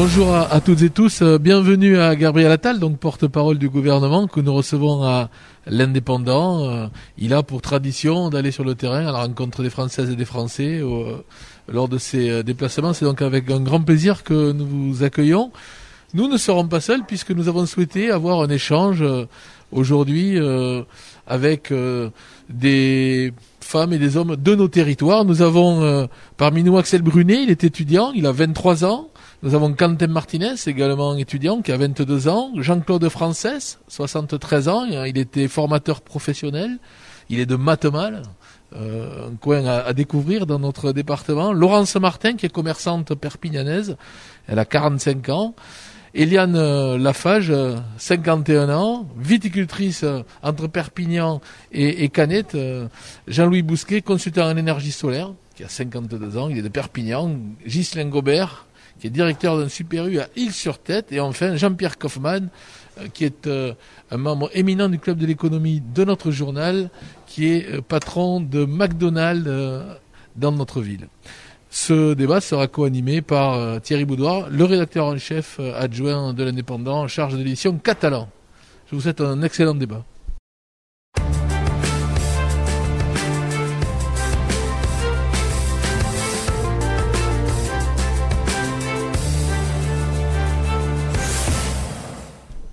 Bonjour à, toutes et tous, euh, bienvenue à Gabriel Attal, donc porte-parole du gouvernement que nous recevons à l'Indépendant. Euh, il a pour tradition d'aller sur le terrain à la rencontre des Françaises et des Français euh, lors de ses déplacements. C'est donc avec un grand plaisir que nous vous accueillons. Nous ne serons pas seuls puisque nous avons souhaité avoir un échange aujourd'hui avec des femmes et des hommes de nos territoires. Nous avons parmi nous Axel Brunet, il est étudiant, il a 23 ans. Nous avons Quentin Martinez, également étudiant, qui a 22 ans. Jean-Claude Frances, 73 ans. Il était formateur professionnel. Il est de Matemal, euh, un coin à, découvrir dans notre département. Laurence Martin, qui est commerçante perpignanaise. Elle a 45 ans. Eliane euh, Lafage, 51 ans, viticultrice euh, entre Perpignan et, et Canette. Jean-Louis Bousquet, consultant en énergie solaire, qui a 52 ans, il est de Perpignan. Ghislain Gobert, qui est directeur d'un Super U à Île-sur-Tête. Et enfin, Jean-Pierre Kaufmann, euh, qui est euh, un membre éminent du club de l'économie de notre journal, qui est euh, patron de McDonald's dans notre ville. Ce débat sera co-animé par Thierry Boudoir, le rédacteur en chef adjoint de l'Indépendant en charge de l'édition Catalan. Je vous souhaite un excellent débat.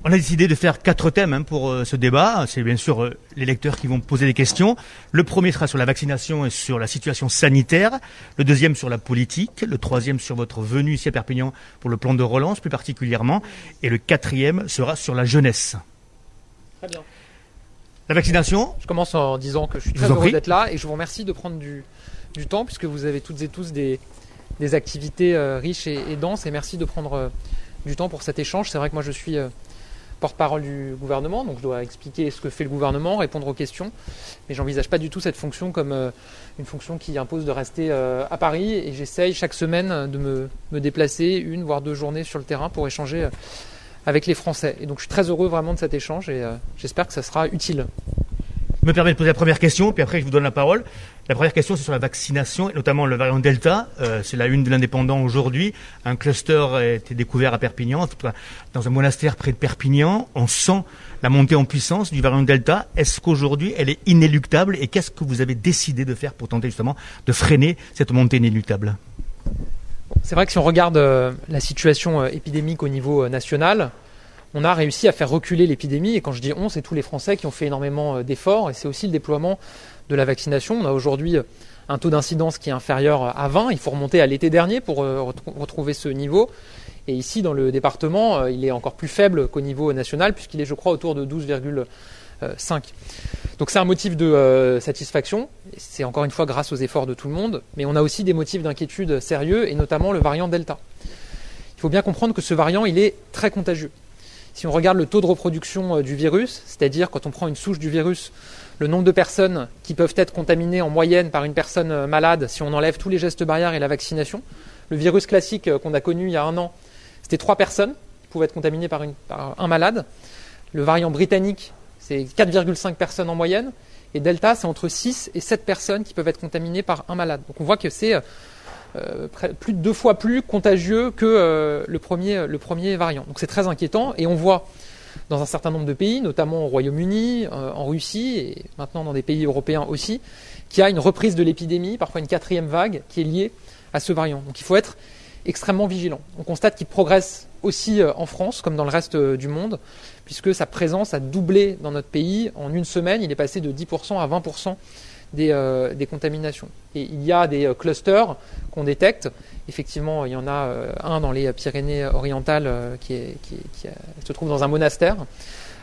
On a décidé de faire quatre thèmes hein, pour euh, ce débat. C'est bien sûr euh, les lecteurs qui vont poser des questions. Le premier sera sur la vaccination et sur la situation sanitaire. Le deuxième sur la politique. Le troisième sur votre venue ici à Perpignan pour le plan de relance plus particulièrement. Et le quatrième sera sur la jeunesse. Très bien. La vaccination Je commence en disant que je suis très heureux d'être là et je vous remercie de prendre du, temps puisque vous avez toutes et tous des, activités euh, riches et, denses et merci de prendre du temps pour cet échange. C'est vrai que moi je suis porte-parole du gouvernement, donc je dois expliquer ce que fait le gouvernement, répondre aux questions. Mais j'envisage pas du tout cette fonction comme euh, une fonction qui impose de rester euh, à Paris. Et j'essaye chaque semaine de me, déplacer une voire deux journées sur le terrain pour échanger euh, avec les Français. Et donc je suis très heureux vraiment de cet échange et j'espère que ça sera utile me permet de poser la première question, puis après je vous donne la parole. La première question, c'est sur la vaccination, et notamment le variant Delta. Euh, c'est la une de l'indépendant aujourd'hui. Un cluster a été découvert à Perpignan, dans un monastère près de Perpignan. On sent la montée en puissance du variant Delta. Est-ce qu'aujourd'hui, elle est inéluctable? Et qu'est-ce que vous avez décidé de faire pour tenter justement de freiner cette montée inéluctable? C'est vrai que si on regarde euh, la situation euh, épidémique au niveau national, on a réussi à faire reculer l'épidémie. Et quand je dis on, c'est tous les Français qui ont fait énormément euh, d'efforts. Et c'est aussi le déploiement de la vaccination. On a aujourd'hui euh, un taux d'incidence qui est inférieur à 20. Il faut remonter à l'été dernier pour euh, retrouver ce niveau. Et ici, dans le département, il est encore plus faible qu'au niveau national, puisqu'il est, je crois, autour de 12,5. Donc c'est un motif de satisfaction. C'est encore une fois grâce aux efforts de tout le monde. Mais on a aussi des motifs d'inquiétude sérieux, et notamment le variant Delta. Il faut bien comprendre que ce variant, il est très contagieux. Si on regarde le taux de reproduction euh, du virus, c'est-à-dire quand on prend une souche du virus, le nombre de personnes qui peuvent être contaminées en moyenne par une personne euh, malade, si on enlève tous les gestes barrières et la vaccination, le virus classique euh, qu'on a connu il y a un an, c'était trois personnes qui pouvaient être contaminées par, un malade. Le variant britannique, c'est 4,5 personnes en moyenne. Et Delta, c'est entre 6 et 7 personnes qui peuvent être contaminées par un malade. Donc on voit que c'est plus de deux fois plus contagieux que euh, le, premier, le premier variant. Donc c'est très inquiétant et on voit dans un certain nombre de pays, notamment au Royaume-Uni, euh, en Russie et maintenant dans des pays européens aussi, qu'il y a une reprise de l'épidémie, parfois une quatrième vague qui est liée à ce variant. Donc il faut être extrêmement vigilant. On constate qu'il progresse aussi en France comme dans le reste du monde, puisque sa présence a doublé dans notre pays en une semaine. Il est passé de 10% à 20% euh, des, contaminations. Et il y a des euh, clusters qu'on détecte. Effectivement, il y en a euh, un dans les Pyrénées orientales qui, se trouve dans un monastère.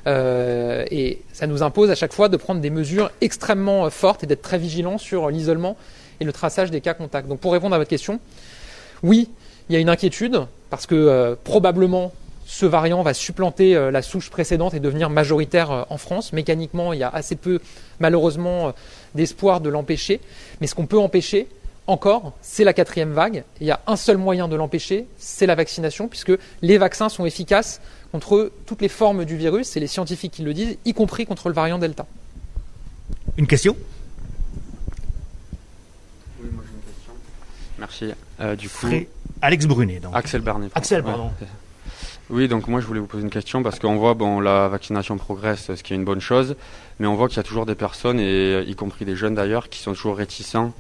et ça nous impose à chaque fois de prendre des mesures extrêmement fortes et d'être très vigilants sur l'isolement et le traçage des cas contacts. Donc pour répondre à votre question, oui, il y a une inquiétude parce que probablement ce variant va supplanter euh, la souche précédente et devenir majoritaire euh, en France. Mécaniquement, il y a assez peu, malheureusement, euh, d'espoir de l'empêcher. Mais ce qu'on peut empêcher, encore, c'est la quatrième vague. Il y a un seul moyen de l'empêcher, c'est la vaccination, puisque les vaccins sont efficaces contre toutes les formes du virus, c'est les scientifiques qui le disent, y compris contre le variant Delta. Une question? Oui, moi j'ai une question. Merci. du coup, Alex Brunet. Donc. Axel Bernet. Axel, pardon. Oui, donc moi je voulais vous poser une question parce qu'on voit bon la vaccination progresse, ce qui est une bonne chose, mais on voit qu'il y a toujours des personnes et y compris des jeunes d'ailleurs qui sont toujours réticents.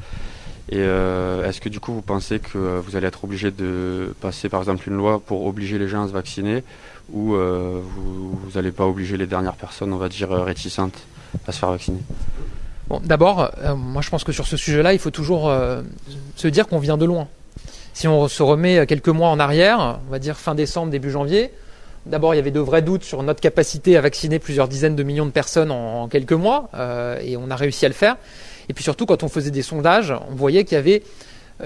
Et euh, est-ce que du coup vous pensez que vous allez être obligé de passer par exemple une loi pour obliger les gens à se vacciner ou euh, vous n'allez pas obliger les dernières personnes, on va dire réticentes, à se faire vacciner? Bon, d'abord, euh, moi je pense que sur ce sujet-là, il faut toujours se dire qu'on vient de loin. Si on se remet quelques mois en arrière, on va dire fin décembre, début janvier, d'abord il y avait de vrais doutes sur notre capacité à vacciner plusieurs dizaines de millions de personnes en, quelques mois, euh, et on a réussi à le faire. Et puis surtout, quand on faisait des sondages, on voyait qu'il y avait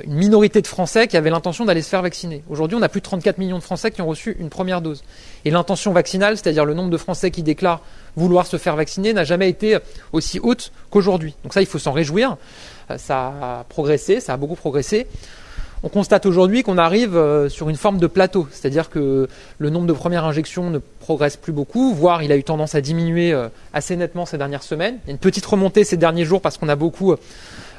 une minorité de Français qui avaient l'intention d'aller se faire vacciner. Aujourd'hui, on a plus de 34 millions de Français qui ont reçu une première dose. Et l'intention vaccinale, c'est-à-dire le nombre de Français qui déclarent vouloir se faire vacciner, n'a jamais été aussi haute qu'aujourd'hui. Donc ça, il faut s'en réjouir. Euh, ça a progressé, ça a beaucoup progressé on constate aujourd'hui qu'on arrive euh, sur une forme de plateau, c'est-à-dire que le nombre de premières injections ne progresse plus beaucoup, voire il a eu tendance à diminuer euh, assez nettement ces dernières semaines. Il y a une petite remontée ces derniers jours parce qu'on a beaucoup euh,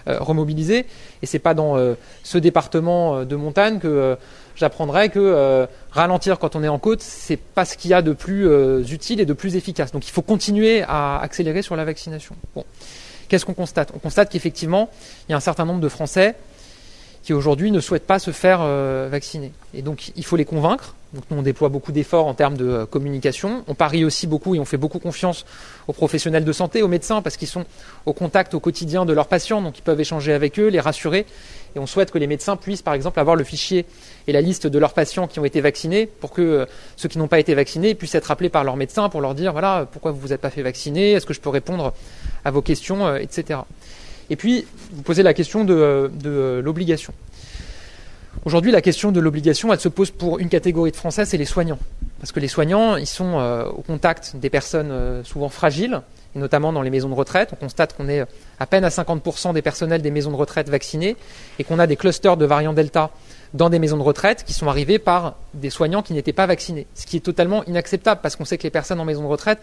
remobilisé, et c'est pas dans ce département de montagne que j'apprendrai que ralentir quand on est en côte, c'est pas ce qu'il y a de plus utile et de plus efficace. Donc il faut continuer à accélérer sur la vaccination. Qu'est-ce qu'on constate? On constate qu'effectivement, il y a un certain nombre de Français qui aujourd'hui ne souhaitent pas se faire euh, vacciner. Et donc il faut les convaincre. Donc nous on déploie beaucoup d'efforts en termes de euh, communication. On parie aussi beaucoup et on fait beaucoup confiance aux professionnels de santé, aux médecins, parce qu'ils sont au contact au quotidien de leurs patients, donc ils peuvent échanger avec eux, les rassurer. Et on souhaite que les médecins puissent par exemple avoir le fichier et la liste de leurs patients qui ont été vaccinés pour que euh, ceux qui n'ont pas été vaccinés puissent être appelés par leur médecin pour leur dire voilà pourquoi vous vous êtes pas fait vacciner, est-ce que je peux répondre à vos questions, etc. Et puis, vous posez la question de, l'obligation. Aujourd'hui, la question de l'obligation, se pose pour une catégorie de Français, c'est les soignants. Parce que les soignants, ils sont euh, au contact des personnes euh, souvent fragiles, et notamment dans les maisons de retraite. On constate qu'on est à peine à 50% des personnels des maisons de retraite vaccinés, et qu'on a des clusters de variants Delta dans des maisons de retraite qui sont arrivés par des soignants qui n'étaient pas vaccinés. Ce qui est totalement inacceptable, parce qu'on sait que les personnes en maison de retraite,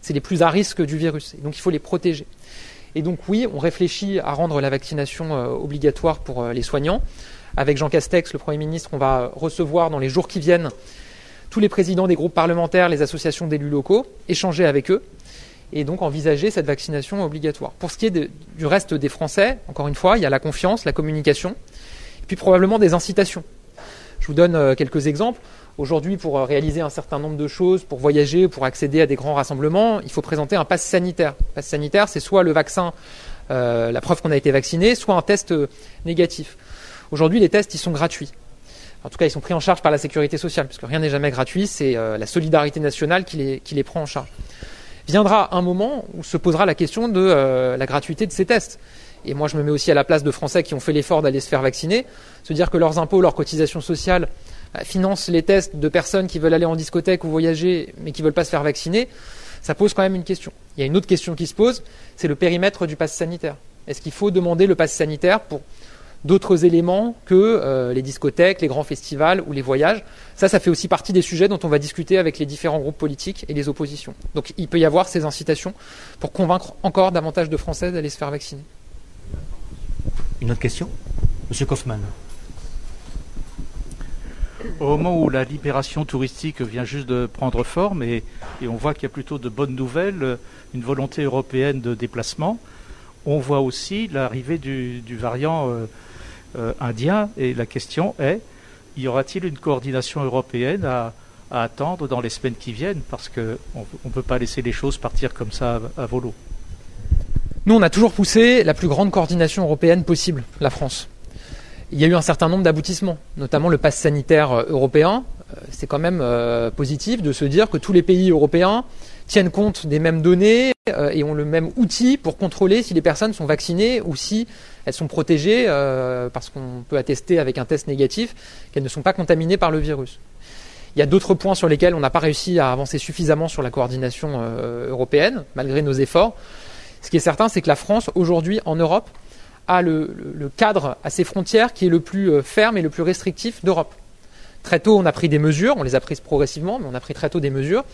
c'est les plus à risque du virus. Et donc il faut les protéger. Et donc oui, on réfléchit à rendre la vaccination euh, obligatoire pour euh, les soignants. Avec Jean Castex, le Premier ministre, on va recevoir dans les jours qui viennent tous les présidents des groupes parlementaires, les associations d'élus locaux, échanger avec eux et donc envisager cette vaccination obligatoire. Pour ce qui est du reste des Français, encore une fois, il y a la confiance, la communication, et puis probablement des incitations. Je vous donne euh, quelques exemples. Aujourd'hui, pour euh, réaliser un certain nombre de choses, pour voyager, pour accéder à des grands rassemblements, il faut présenter un pass sanitaire. Le pass sanitaire, c'est soit le vaccin, euh, la preuve qu'on a été vacciné, soit un test euh, négatif. Aujourd'hui, les tests, ils sont gratuits. En tout cas, ils sont pris en charge par la sécurité sociale, puisque rien n'est jamais gratuit, c'est la solidarité nationale qui les, prend en charge. Viendra un moment où se posera la question de la gratuité de ces tests. Et moi, je me mets aussi à la place de Français qui ont fait l'effort d'aller se faire vacciner, se dire que leurs impôts, leurs cotisations sociales finance les tests de personnes qui veulent aller en discothèque ou voyager mais qui veulent pas se faire vacciner, ça pose quand même une question. Il y a une autre question qui se pose, c'est le périmètre du pass sanitaire. Est-ce qu'il faut demander le pass sanitaire pour d'autres éléments que euh, les discothèques, les grands festivals ou les voyages? Ça, ça fait aussi partie des sujets dont on va discuter avec les différents groupes politiques et les oppositions. Donc il peut y avoir ces incitations pour convaincre encore davantage de Français d'aller se faire vacciner. Une autre question? Monsieur Kaufmann. Au moment où la libération touristique vient juste de prendre forme et, on voit qu'il y a plutôt de bonnes nouvelles, une volonté européenne de déplacement, on voit aussi l'arrivée du, variant euh, euh, indien et la question est, y aura-t-il une coordination européenne à, attendre dans les semaines qui viennent? Parce qu'on ne peut pas laisser les choses partir comme ça à volo. Nous, on a toujours poussé la plus grande coordination européenne possible, la France il y a eu un certain nombre d'aboutissements, notamment le pass sanitaire euh, européen. Euh, c'est quand même euh, positif de se dire que tous les pays européens tiennent compte des mêmes données et ont le même outil pour contrôler si les personnes sont vaccinées ou si elles sont protégées, parce qu'on peut attester avec un test négatif qu'elles ne sont pas contaminées par le virus. Il y a d'autres points sur lesquels on n'a pas réussi à avancer suffisamment sur la coordination européenne, malgré nos efforts. Ce qui est certain, c'est que la France, aujourd'hui, en Europe, a le, cadre à ses frontières qui est le plus euh, ferme et le plus restrictif d'Europe. Très tôt, on a pris des mesures, on les a prises progressivement, mais on a pris très tôt des mesures.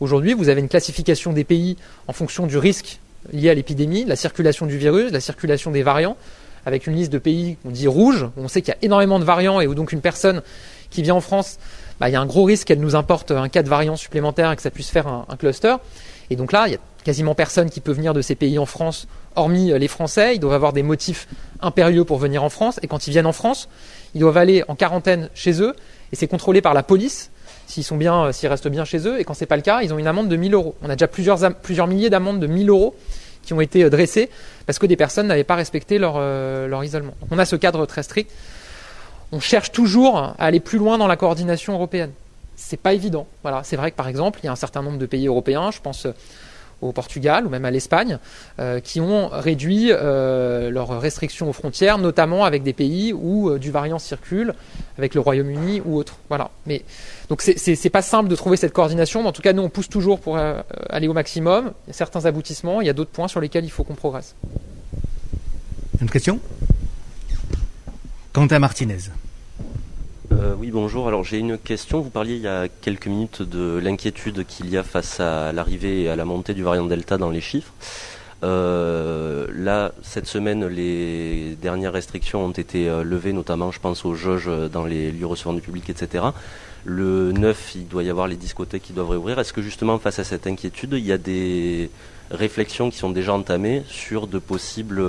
Aujourd'hui, vous avez une classification des pays en fonction du risque lié à l'épidémie, la circulation du virus, la circulation des variants, avec une liste de pays qu'on dit rouge, où on sait qu'il y a énormément de variants et où donc une personne qui vient en France, bah, il y a un gros risque qu'elle nous importe un cas de variant supplémentaire et que ça puisse faire un, un cluster. Et donc là, il y a quasiment personne qui peut venir de ces pays en France, hormis les Français. Ils doivent avoir des motifs impérieux pour venir en France. Et quand ils viennent en France, ils doivent aller en quarantaine chez eux. Et c'est contrôlé par la police s'ils sont bien, s'ils restent bien chez eux. Et quand c'est pas le cas, ils ont une amende de 1000 euros. On a déjà plusieurs, plusieurs milliers d'amendes de 1000 euros qui ont été dressées parce que des personnes n'avaient pas respecté leur, euh, leur isolement. Donc on a ce cadre très strict. On cherche toujours à aller plus loin dans la coordination européenne. C'est pas évident. Voilà, c'est vrai que par exemple, il y a un certain nombre de pays européens, je pense au Portugal ou même à l'Espagne, euh, qui ont réduit euh, leurs restrictions aux frontières, notamment avec des pays où euh, du variant circule, avec le Royaume-Uni ou autre. Voilà. Mais donc c'est pas simple de trouver cette coordination, mais en tout cas nous on pousse toujours pour aller au maximum. Il y a certains aboutissements, il y a d'autres points sur lesquels il faut qu'on progresse. Une question? Quentin Martinez. Euh, oui, bonjour. Alors j'ai une question. Vous parliez il y a quelques minutes de l'inquiétude qu'il y a face à l'arrivée et à la montée du variant Delta dans les chiffres. Euh, là, cette semaine, les dernières restrictions ont été euh, levées, notamment, je pense aux jauges dans les lieux recevant du public, etc. Le 9, il doit y avoir les discothèques qui doivent réouvrir. Est-ce que justement, face à cette inquiétude, il y a des réflexions qui sont déjà entamées sur de possibles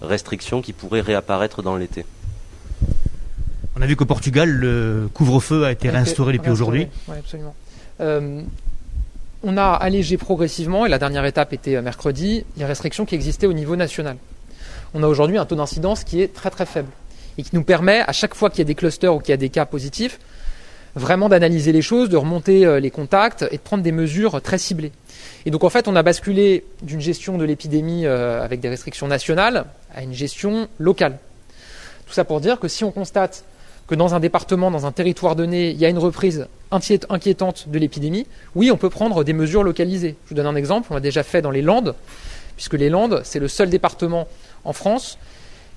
restrictions qui pourraient réapparaître dans l'été? On a vu qu'au Portugal, le couvre-feu a été réinstauré depuis aujourd'hui. Oui, absolument. Euh, on a allégé progressivement, et la dernière étape était mercredi, les restrictions qui existaient au niveau national. On a aujourd'hui un taux d'incidence qui est très très faible et qui nous permet, à chaque fois qu'il y a des clusters ou qu'il y a des cas positifs, vraiment d'analyser les choses, de remonter euh, les contacts et de prendre des mesures très ciblées. Et donc en fait, on a basculé d'une gestion de l'épidémie euh, avec des restrictions nationales à une gestion locale. Tout ça pour dire que si on constate que dans un département, dans un territoire donné, il y a une reprise inquiétante de l'épidémie, oui, on peut prendre des mesures localisées. Je vous donne un exemple, on l'a déjà fait dans les Landes, puisque les Landes, c'est le seul département en France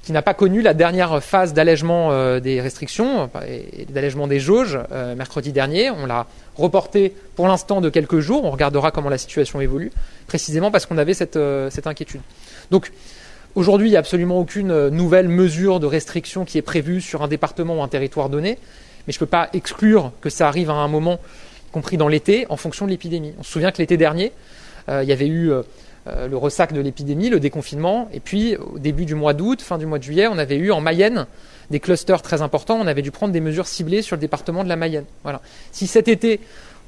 qui n'a pas connu la dernière phase d'allègement euh, des restrictions et d'allègement des jauges euh, mercredi dernier. On l'a reporté pour l'instant de quelques jours. On regardera comment la situation évolue, précisément parce qu'on avait cette, euh, cette inquiétude. Donc, Aujourd'hui, il n'y a absolument aucune euh, nouvelle mesure de restriction qui est prévue sur un département ou un territoire donné, mais je ne peux pas exclure que ça arrive à un moment, y compris dans l'été, en fonction de l'épidémie. On se souvient que l'été dernier, euh, il y avait eu euh, le ressac de l'épidémie, le déconfinement, et puis au début du mois d'août, fin du mois de juillet, on avait eu en Mayenne des clusters très importants, on avait dû prendre des mesures ciblées sur le département de la Mayenne. Si cet été,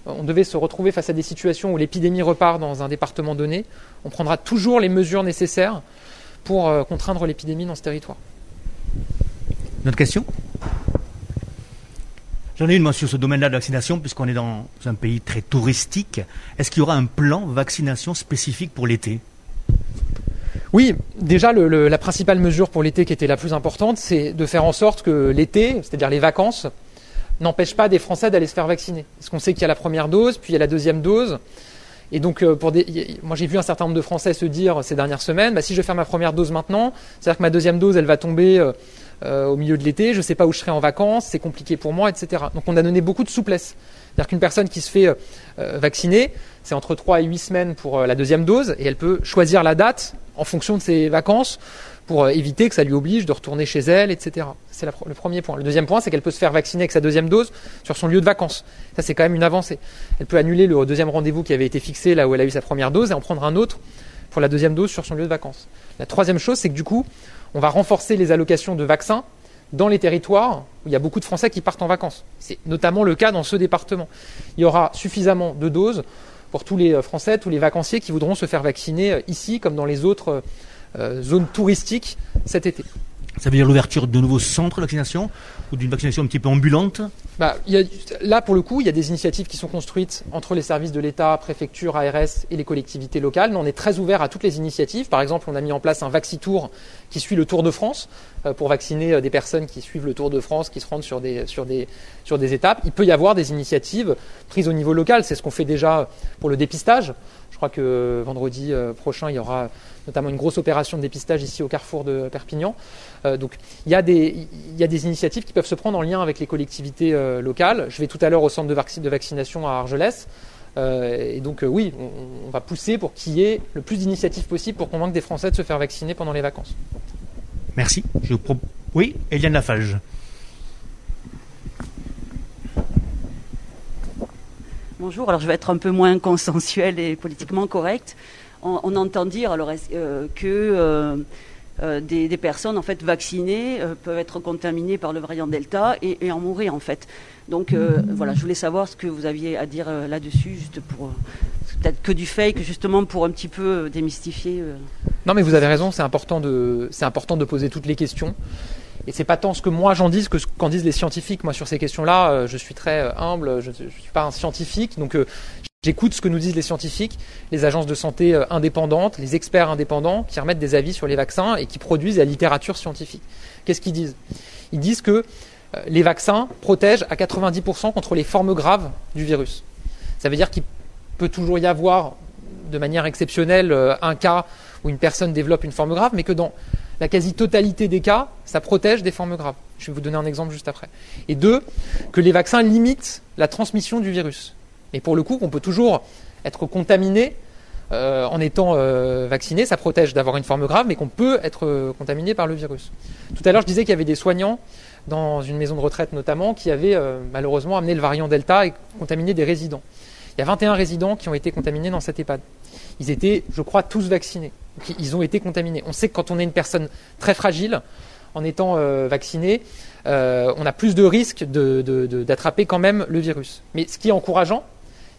on devait se retrouver face à des situations où l'épidémie repart dans un département donné, on prendra toujours les mesures nécessaires pour euh, contraindre l'épidémie dans ce territoire. Notre question? J'en ai une, moi, sur ce domaine-là de vaccination, puisqu'on est dans un pays très touristique. Est-ce qu'il y aura un plan vaccination spécifique pour l'été? Oui, déjà la principale mesure pour l'été qui était la plus importante, c'est de faire en sorte que l'été, c'est-à-dire les vacances, n'empêche pas des Français d'aller se faire vacciner. Parce qu'on sait qu'il y a la première dose, puis il y a la deuxième dose. Et donc, euh, pour des, moi j'ai vu un certain nombre de Français se dire ces dernières semaines, bah, si je vais faire ma première dose maintenant, c'est-à-dire que ma deuxième dose, elle va tomber euh, euh, au milieu de l'été, je ne sais pas où je serai en vacances, c'est compliqué pour moi, etc. Donc on a donné beaucoup de souplesse. C'est-à-dire qu'une personne qui se fait vacciner, c'est entre 3 et 8 semaines pour la deuxième dose, et elle peut choisir la date en fonction de ses vacances pour éviter que ça lui oblige de retourner chez elle, etc. C'est le premier point. Le deuxième point, c'est qu'elle peut se faire vacciner avec sa deuxième dose sur son lieu de vacances. Ça, c'est quand même une avancée. Elle peut annuler le deuxième rendez-vous qui avait été fixé là où elle a eu sa première dose et en prendre un autre pour la deuxième dose sur son lieu de vacances. La troisième chose, c'est que du coup, on va renforcer les allocations de vaccins dans les territoires où il y a beaucoup de Français qui partent en vacances. C'est notamment le cas dans ce département. Il y aura suffisamment de doses pour tous les Français, tous les vacanciers qui voudront se faire vacciner ici comme dans les autres euh, zone touristique cet été. Ça veut dire l'ouverture de nouveaux centres de vaccination ou d'une vaccination un petit peu ambulante bah, y a, Là, pour le coup, il y a des initiatives qui sont construites entre les services de l'État, préfecture, ARS et les collectivités locales. On est très ouvert à toutes les initiatives. Par exemple, on a mis en place un Vaxitour qui suit le Tour de France euh, pour vacciner euh, des personnes qui suivent le Tour de France, qui se rendent sur des, sur, des, sur des étapes. Il peut y avoir des initiatives prises au niveau local. C'est ce qu'on fait déjà pour le dépistage. Je crois que vendredi prochain, il y aura notamment une grosse opération de dépistage ici au carrefour de Perpignan. Euh, donc il y, a des, il y, a des initiatives qui peuvent se prendre en lien avec les collectivités euh, locales. Je vais tout à l'heure au centre de, de, vaccination à Argelès. Euh, et donc oui, on, on, va pousser pour qu'il y ait le plus d'initiatives possible pour convaincre des Français de se faire vacciner pendant les vacances. Merci. Je Oui, Eliane Lafage. Bonjour, alors je vais être un peu moins consensuel et politiquement correct. On, entend dire alors, euh, que euh, euh, des, personnes en fait vaccinées peuvent être contaminées par le variant Delta et, en mourir en fait. Donc voilà, je voulais savoir ce que vous aviez à dire là-dessus, juste pour peut-être que du fake, justement pour un petit peu démystifier. Non, mais vous avez raison, c'est important de c'est important de poser toutes les questions. Et c'est pas tant ce que moi j'en dis que ce qu'en disent les scientifiques. Moi sur ces questions-là, je suis très humble, je, ne suis pas un scientifique, donc j'écoute ce que nous disent les scientifiques, les agences de santé indépendantes, les experts indépendants qui remettent des avis sur les vaccins et qui produisent la littérature scientifique. Qu'est-ce qu'ils disent? Ils disent que les vaccins protègent à 90% contre les formes graves du virus. Ça veut dire qu'il peut toujours y avoir de manière exceptionnelle un cas où une personne développe une forme grave, mais que dans la quasi-totalité des cas, ça protège des formes graves. Je vais vous donner un exemple juste après. Et deux, que les vaccins limitent la transmission du virus. Et pour le coup, on peut toujours être contaminé euh, en étant euh, vacciné, ça protège d'avoir une forme grave, mais qu'on peut être euh, contaminé par le virus. Tout à l'heure, je disais qu'il y avait des soignants dans une maison de retraite notamment qui avaient malheureusement amené le variant Delta et contaminé des résidents. Il y a 21 résidents qui ont été contaminés dans cette EHPAD. Ils étaient, je crois, tous vaccinés ils ont été contaminés. On sait que quand on est une personne très fragile, en étant vacciné, on a plus de risques d'attraper quand même le virus. Mais ce qui est encourageant,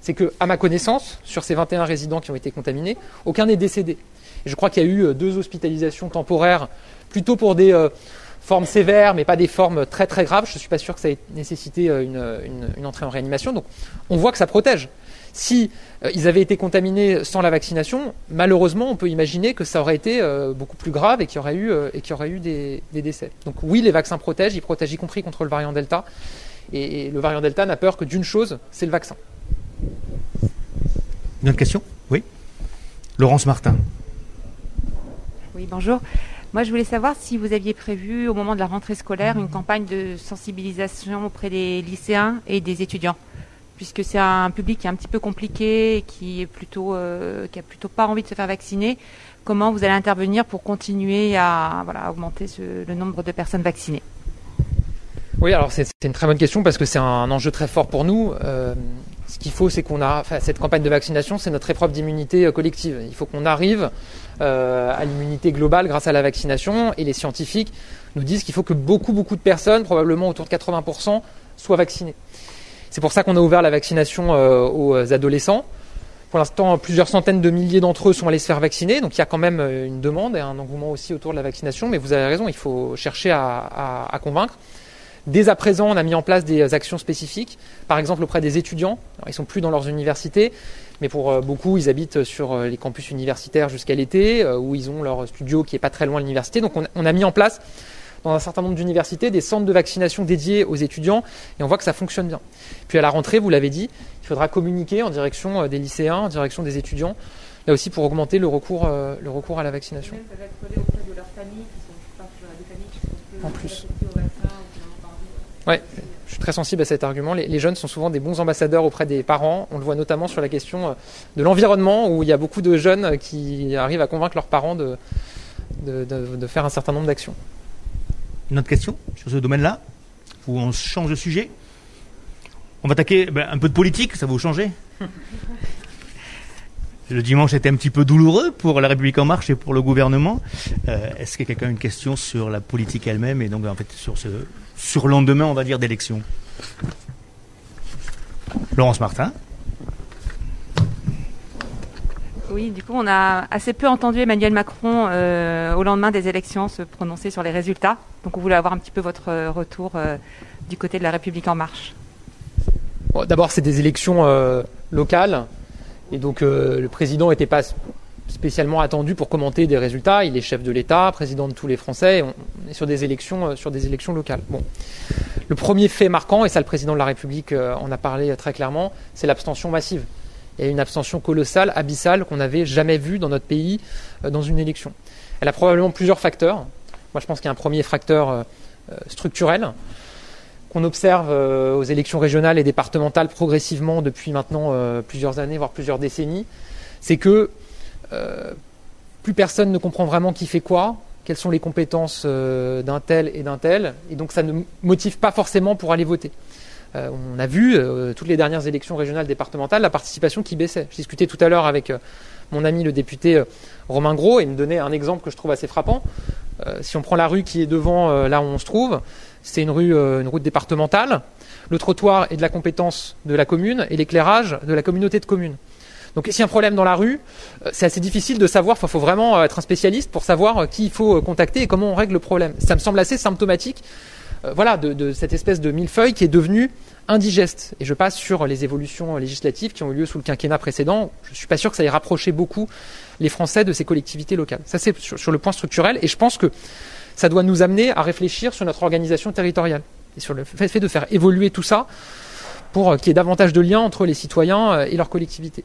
c'est que, à ma connaissance, sur ces 21 résidents qui ont été contaminés, aucun n'est décédé. je crois qu'il y a eu euh, deux hospitalisations temporaires, plutôt pour des formes sévères, mais pas des formes très très graves. Je ne suis pas sûr que ça ait nécessité une entrée en réanimation. Donc, on voit que ça protège. Si euh, ils avaient été contaminés sans la vaccination, malheureusement, on peut imaginer que ça aurait été euh, beaucoup plus grave euh, et qu'il y aurait eu des, décès. Donc oui, les vaccins protègent, ils protègent y compris contre le variant Delta. Et, le variant Delta n'a peur que d'une chose, c'est le vaccin. Une autre question? Oui? Laurence Martin. Oui, bonjour. Moi, je voulais savoir si vous aviez prévu, au moment de la rentrée scolaire, une campagne de sensibilisation auprès des lycéens et des étudiants puisque c'est un public qui est un petit peu compliqué, qui est plutôt, euh, qui a plutôt pas envie de se faire vacciner. Comment vous allez intervenir pour continuer à, voilà, augmenter le nombre de personnes vaccinées? Oui, alors c'est une très bonne question parce que c'est un enjeu très fort pour nous. Euh, ce qu'il faut, c'est qu'on a cette campagne de vaccination, c'est notre épreuve d'immunité euh, collective. Il faut qu'on arrive à l'immunité globale grâce à la vaccination et les scientifiques nous disent qu'il faut que beaucoup, beaucoup de personnes, probablement autour de 80%, soient vaccinées. C'est pour ça qu'on a ouvert la vaccination euh, aux adolescents. Pour l'instant, plusieurs centaines de milliers d'entre eux sont allés se faire vacciner, donc il y a quand même euh, une demande et un engouement aussi autour de la vaccination, mais vous avez raison, il faut chercher à, convaincre. Dès à présent, on a mis en place des actions spécifiques, par exemple auprès des étudiants. ils ils sont plus dans leurs universités, mais pour euh, beaucoup, ils habitent sur les campus universitaires jusqu'à l'été, où ils ont leur studio qui est pas très loin de l'université. Donc on a mis en place dans un certain nombre d'universités des centres de vaccination dédiés aux étudiants et on voit que ça fonctionne bien. Puis à la rentrée, vous l'avez dit, il faudra communiquer en direction euh, des lycéens, en direction des étudiants, là aussi pour augmenter le recours, euh, le recours à la vaccination. En plus. Ouais, je suis très sensible à cet argument. Les, jeunes sont souvent des bons ambassadeurs auprès des parents. On le voit notamment sur la question euh, de l'environnement, où il y a beaucoup de jeunes qui arrivent à convaincre leurs parents de, faire un certain nombre d'actions. Une autre question sur ce domaine-là Ou on change de sujet? On va attaquer ben, un peu de politique, ça va vous changer? Le dimanche était un petit peu douloureux pour la République en marche et pour le gouvernement. Euh, est-ce qu'il y a quelqu'un une question sur la politique elle-même et donc en fait sur ce surlendemain, on va dire, d'élection Laurence Martin Oui, du coup, on a assez peu entendu Emmanuel Macron euh, au lendemain des élections se prononcer sur les résultats. Donc, on voulait avoir un petit peu votre euh, retour euh, du côté de la République en marche. D'abord, c'est des élections locales. Et donc, le président n'était pas spécialement attendu pour commenter des résultats. Il est chef de l'État, président de tous les Français. on est sur des élections, sur des élections locales. Bon. Le premier fait marquant, et ça le président de la République en a parlé très clairement, c'est l'abstention massive et une abstention colossale, abyssale, qu'on n'avait jamais vue dans notre pays euh, dans une élection. Elle a probablement plusieurs facteurs. Moi, je pense qu'il y a un premier facteur euh, euh, structurel qu'on observe aux élections régionales et départementales progressivement depuis maintenant plusieurs années, voire plusieurs décennies. C'est que plus personne ne comprend vraiment qui fait quoi, quelles sont les compétences euh, d'un tel et d'un tel, et donc ça ne motive pas forcément pour aller voter. Euh, on a vu euh, toutes les dernières élections régionales départementales la participation qui baissait. Je discutais tout à l'heure avec mon ami le député Romain Gros et il me donnait un exemple que je trouve assez frappant. si on prend la rue qui est devant là où on se trouve, c'est une rue, une route départementale. Le trottoir est de la compétence de la commune et l'éclairage de la communauté de communes. Donc s'il y a un problème dans la rue, euh, c'est assez difficile de savoir, il faut vraiment euh, être un spécialiste pour savoir euh, qui il faut contacter et comment on règle le problème. Ça me semble assez symptomatique voilà, de, cette espèce de millefeuille qui est devenue indigeste. Et je passe sur les évolutions législatives qui ont eu lieu sous le quinquennat précédent. Je ne suis pas sûr que ça ait rapproché beaucoup les Français de ces collectivités locales. Ça, c'est sur, le point structurel. Et je pense que ça doit nous amener à réfléchir sur notre organisation territoriale et sur le fait de faire évoluer tout ça pour qu'il y ait davantage de liens entre les citoyens et leurs collectivités.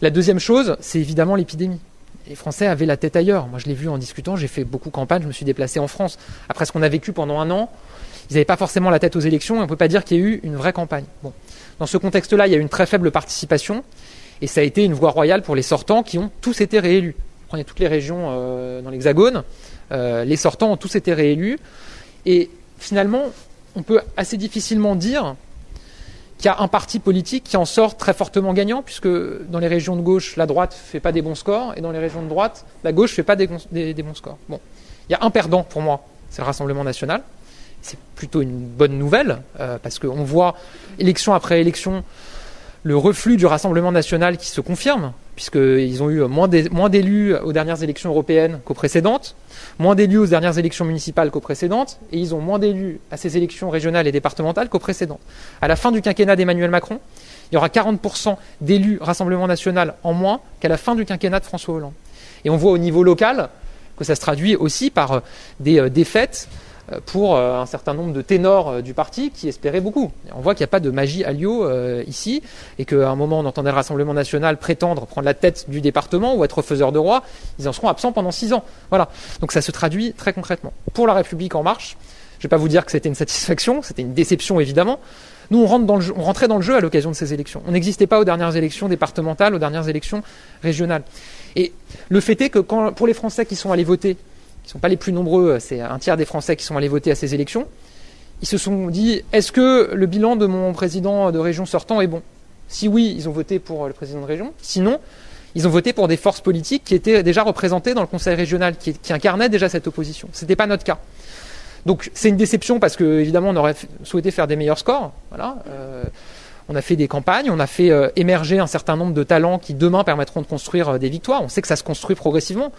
La deuxième chose, c'est évidemment l'épidémie. Les Français avaient la tête ailleurs. Moi, je l'ai vu en discutant. J'ai fait beaucoup de campagnes. Je me suis déplacé en France. Après ce qu'on a vécu pendant un an, ils n'avaient pas forcément la tête aux élections. Et on ne peut pas dire qu'il y a eu une vraie campagne. Dans ce contexte-là, il y a eu une très faible participation. Et ça a été une voie royale pour les sortants qui ont tous été réélus. Prenez toutes les régions euh, dans l'Hexagone. Euh, les sortants ont tous été réélus. Et finalement, on peut assez difficilement dire qu'il y a un parti politique qui en sort très fortement gagnant, puisque dans les régions de gauche, la droite fait pas des bons scores, et dans les régions de droite, la gauche fait pas des, bons scores. Bon, il y a un perdant pour moi, c'est le Rassemblement national. C'est plutôt une bonne nouvelle, euh, parce qu'on voit élection après élection le reflux du Rassemblement national qui se confirme, puisqu'ils ont eu moins d'élus aux dernières élections européennes qu'aux précédentes, moins d'élus aux dernières élections municipales qu'aux précédentes, et ils ont moins d'élus à ces élections régionales et départementales qu'aux précédentes. À la fin du quinquennat d'Emmanuel Macron, il y aura 40% d'élus Rassemblement national en moins qu'à la fin du quinquennat de François Hollande. Et on voit au niveau local que ça se traduit aussi par des euh, défaites euh, pour euh, un certain nombre de ténors euh, du parti qui espéraient beaucoup. On voit qu'il n'y a pas de magie à Lyon ici, et qu'à un moment on entendait le Rassemblement national prétendre prendre la tête du département ou être faiseur de roi, ils en seront absents pendant six ans. Voilà. Donc ça se traduit très concrètement. Pour la République en marche, je ne vais pas vous dire que c'était une satisfaction, c'était une déception évidemment. Nous, on, dans le on rentrait dans le jeu à l'occasion de ces élections. On n'existait pas aux dernières élections départementales, aux dernières élections régionales. Et le fait est que pour les Français qui sont allés voter, qui ne sont pas les plus nombreux, c'est un tiers des Français qui sont allés voter à ces élections, ils se sont dit est-ce que le bilan de mon président de région sortant est bon? Si oui, ils ont voté pour le président de région. Sinon, ils ont voté pour des forces politiques qui étaient déjà représentées dans le conseil régional, qui, incarnaient déjà cette opposition. Ce n'était pas notre cas. Donc c'est une déception parce que évidemment on aurait souhaité faire des meilleurs scores. Euh, on a fait des campagnes, on a fait euh, émerger un certain nombre de talents qui demain permettront de construire euh, des victoires. On sait que ça se construit progressivement.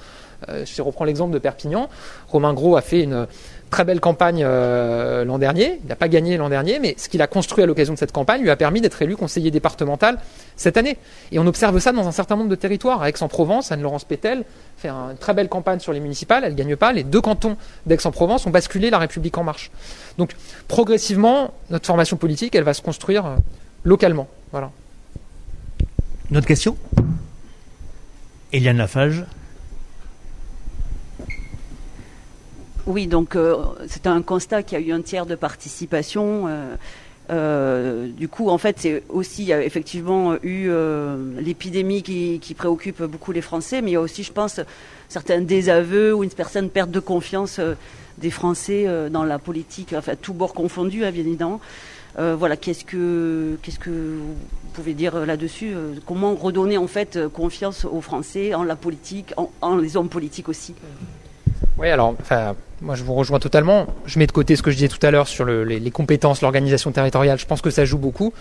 Euh, je reprends l'exemple de Perpignan. Romain Gros a fait une très belle campagne euh, l'an dernier. Il n'a pas gagné l'an dernier, mais ce qu'il a construit à l'occasion de cette campagne lui a permis d'être élu conseiller départemental cette année. Et on observe ça dans un certain nombre de territoires. Aix-en-Provence, Anne-Laurence Pétel fait une très belle campagne sur les municipales. Elle ne gagne pas. Les deux cantons d'Aix-en-Provence ont basculé la République en marche. Donc, progressivement, notre formation politique, elle va se construire euh, localement. Voilà. Une autre question? Eliane Lafage Oui, donc euh, c'est un constat qu'il y a eu un tiers de participation. Euh, euh, du coup, en fait, c'est aussi effectivement eu l'épidémie qui, préoccupe beaucoup les Français, mais il y a aussi, je pense, certains désaveux ou une certaine perte de confiance des Français dans la politique, enfin tout bord confondu, hein, bien évidemment. voilà, qu'est-ce que qu'est-ce que vous pouvez dire là-dessus Comment redonner en fait confiance aux Français en la politique, en les hommes politiques aussi? Oui, alors, moi je vous rejoins totalement. Je mets de côté ce que je disais tout à l'heure sur les, compétences, l'organisation territoriale. Je pense que ça joue beaucoup.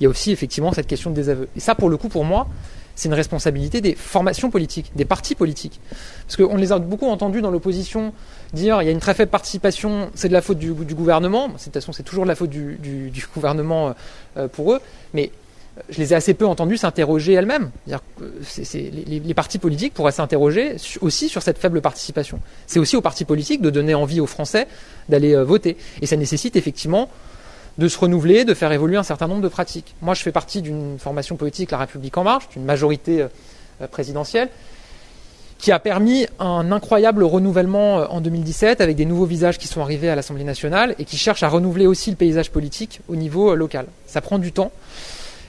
Il y a aussi effectivement cette question de désaveu. Et ça, pour le coup, pour moi, c'est une responsabilité des formations politiques, des partis politiques. Parce qu'on les a beaucoup entendus dans l'opposition dire il y a une très faible participation, c'est de la faute du, gouvernement. De toute façon, c'est toujours de la faute du, gouvernement euh, pour eux. Mais je les ai assez peu entendus s'interroger elles-mêmes. Les, les, partis politiques pourraient s'interroger aussi sur cette faible participation. C'est aussi aux partis politiques de donner envie aux Français d'aller euh, voter. Et ça nécessite effectivement de se renouveler, de faire évoluer un certain nombre de pratiques. Moi, je fais partie d'une formation politique, La République en marche, d'une majorité euh, présidentielle, qui a permis un incroyable renouvellement euh, en 2017 avec des nouveaux visages qui sont arrivés à l'Assemblée nationale et qui cherchent à renouveler aussi le paysage politique au niveau local. Ça prend du temps.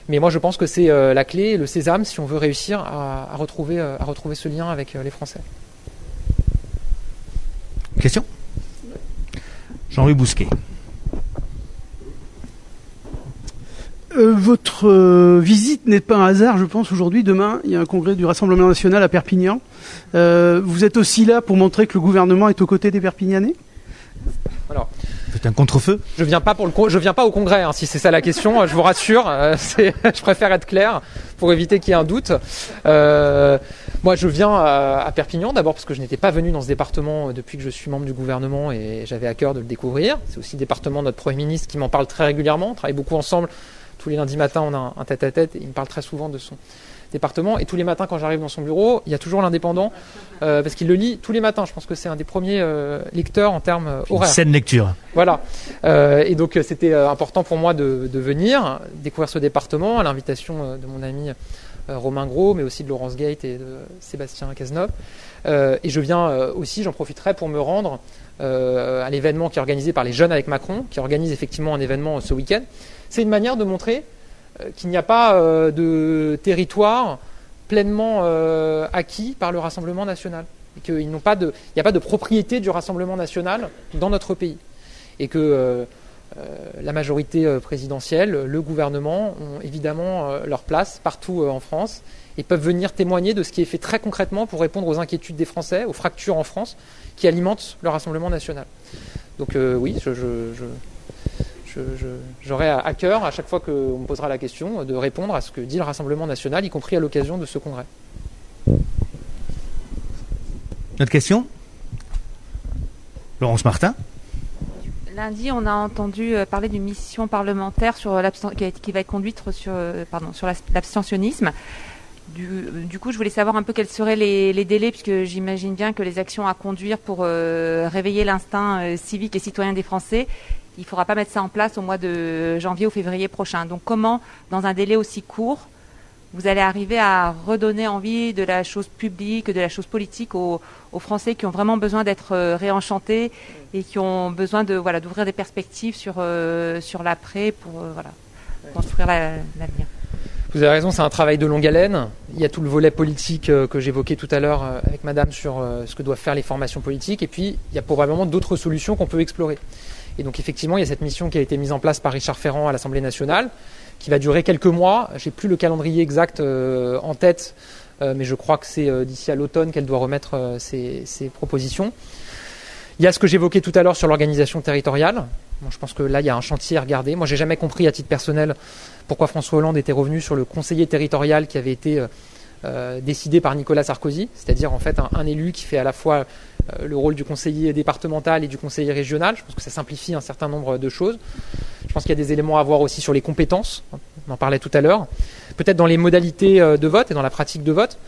Mais moi, je pense que c'est euh, la clé, le sésame, si on veut réussir à, retrouver, euh, à retrouver ce lien avec euh, les Français. question? Jean-Louis Bousquet. Euh, votre euh, visite n'est pas un hasard, je pense. Aujourd'hui, demain, il y a un congrès du Rassemblement national à Perpignan. Euh, vous êtes aussi là pour montrer que le gouvernement est aux côtés des Perpignanais? Alors, C'est un contre-feu. Je viens pas pour le con- je viens pas au congrès hein, si c'est ça la question euh, je vous rassure euh, je préfère être clair pour éviter qu'il y ait un doute. Euh, moi je viens à, à Perpignan d'abord parce que je n'étais pas venu dans ce département depuis que je suis membre du gouvernement et j'avais à cœur de le découvrir. C'est aussi le département de notre premier ministre qui m'en parle très régulièrement. On travaille beaucoup ensemble. Tous les lundis matins on a un- un tête à tête et il me parle très souvent de son département et tous les matins quand j'arrive dans son bureau il y a toujours l'indépendant euh, parce qu'il le lit tous les matins je pense que c'est un des premiers euh, lecteurs en termes euh, Une horaires saine lecture. voilà. Et donc c'était important pour moi de, de venir découvrir ce département à l'invitation de mon ami Romain Gros, mais aussi de Laurence Gate et de Sébastien Cazeneuve. Et je viens aussi, j'en profiterai pour me rendre à l'événement qui est organisé par les jeunes avec Macron, qui organise effectivement un événement ce week-end. C'est une manière de montrer qu'il n'y a pas euh, de territoire pleinement euh, acquis par le Rassemblement national. Qu'il n'y a pas de propriété du Rassemblement national dans notre pays et que euh, euh, la majorité euh, présidentielle, le gouvernement ont évidemment euh, leur place partout euh, en France et peuvent venir témoigner de ce qui est fait très concrètement pour répondre aux inquiétudes des Français, aux fractures en France qui alimentent le Rassemblement national. Donc euh, oui, je- j'aurai à, à cœur, à chaque fois qu'on me posera la question, de répondre à ce que dit le Rassemblement national, y compris à l'occasion de ce congrès. Notre question? Laurence Martin? Lundi, on a entendu euh, parler d'une mission parlementaire sur l'absten- qui, va être- conduite sur, euh, pardon, sur l'as- l'abstentionnisme. Du, du coup, je voulais savoir un peu quels seraient les, les délais, puisque j'imagine bien que les actions à conduire pour euh, réveiller l'instinct euh, civique et citoyen des Français, il ne faudra pas mettre ça en place au mois de janvier ou février prochain. Donc, comment, dans un délai aussi court, vous allez arriver à redonner envie de la chose publique, de la chose politique aux, Français qui ont vraiment besoin d'être euh, réenchantés et qui ont besoin de voilà d'ouvrir des perspectives sur euh, sur l'après pour euh, voilà construire la- l'avenir. Vous avez raison, c'est un travail de longue haleine. Il y a tout le volet politique que j'évoquais tout à l'heure avec Madame sur ce que doivent faire les formations politiques. Et puis, il y a probablement d'autres solutions qu'on peut explorer. Et donc, effectivement, il y a cette mission qui a été mise en place par Richard Ferrand à l'Assemblée nationale, qui va durer quelques mois. J'ai plus le calendrier exact euh, en tête, euh, mais je crois que c'est euh, d'ici à l'automne qu'elle doit remettre ses, propositions. Il y a ce que j'évoquais tout à l'heure sur l'organisation territoriale. Je pense que là, il y a un chantier à regarder. Moi, j'ai jamais compris à titre personnel pourquoi François Hollande était revenu sur le conseiller territorial qui avait été décidé par Nicolas Sarkozy, c'est-à-dire en fait un, élu qui fait à la fois le rôle du conseiller départemental et du conseiller régional. Je pense que ça simplifie un certain nombre de choses. Je pense qu'il y a des éléments à voir aussi sur les compétences. On en parlait tout à l'heure. Peut-être dans les modalités euh, de vote et dans la pratique de vote.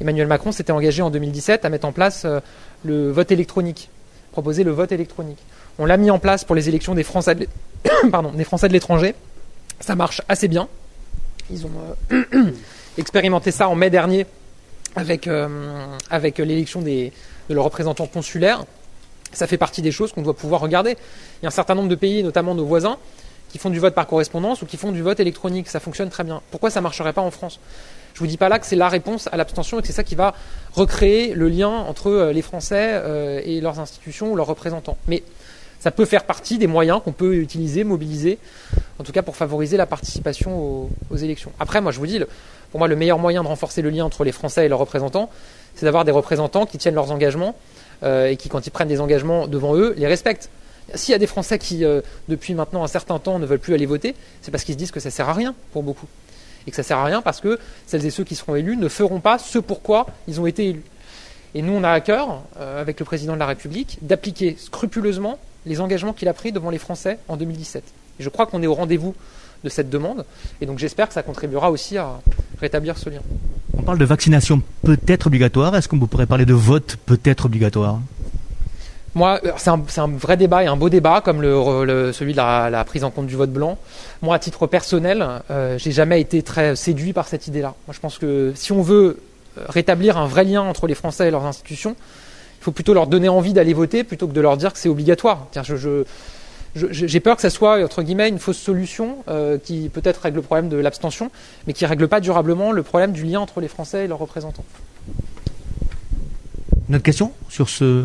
Emmanuel Macron s'était engagé en 2017 à mettre en place euh, le vote électronique, proposer le vote électronique. On l'a mis en place pour les élections des Français de l'étranger. Ça marche assez bien. Ils ont euh, expérimenté ça en mai dernier euh, avec l'élection des, de leurs représentants consulaires. Ça fait partie des choses qu'on doit pouvoir regarder. Il y a un certain nombre de pays, notamment nos voisins, qui font du vote par correspondance ou qui font du vote électronique. Ça fonctionne très bien. Pourquoi ça ne marcherait pas en France? Je vous dis pas là que c'est la réponse à l'abstention et que c'est ça qui va recréer le lien entre euh, les Français euh, et leurs institutions ou leurs représentants. Mais ça peut faire partie des moyens qu'on peut utiliser, mobiliser, en tout cas pour favoriser la participation aux, élections. Après, moi je vous dis, pour moi le meilleur moyen de renforcer le lien entre les Français et leurs représentants, c'est d'avoir des représentants qui tiennent leurs engagements euh, et qui, quand ils prennent des engagements devant eux, les respectent. S'il y a des Français qui, euh, depuis maintenant un certain temps, ne veulent plus aller voter, c'est parce qu'ils se disent que ça sert à rien pour beaucoup. Et que ça sert à rien parce que celles et ceux qui seront élus ne feront pas ce pourquoi ils ont été élus. Et nous, on a à cœur, euh, avec le président de la République, d'appliquer scrupuleusement les engagements qu'il a pris devant les Français en 2017. Et je crois qu'on est au rendez-vous de cette demande. Et donc j'espère que ça contribuera aussi à rétablir ce lien. On parle de vaccination peut-être obligatoire. Est-ce qu'on pourrait parler de vote peut-être obligatoire? Moi, euh, c'est un, vrai débat et un beau débat, comme le, le- celui de la, la prise en compte du vote blanc. Moi, à titre personnel, euh, j'ai jamais été très séduit par cette idée-là. Moi, je pense que si on veut euh, rétablir un vrai lien entre les Français et leurs institutions, il faut plutôt leur donner envie d'aller voter plutôt que de leur dire que c'est obligatoire. Je- je- j'ai peur que ça soit entre guillemets une fausse solution euh, qui peut-être règle le problème de l'abstention, mais qui règle pas durablement le problème du lien entre les Français et leurs représentants. Une autre question sur ce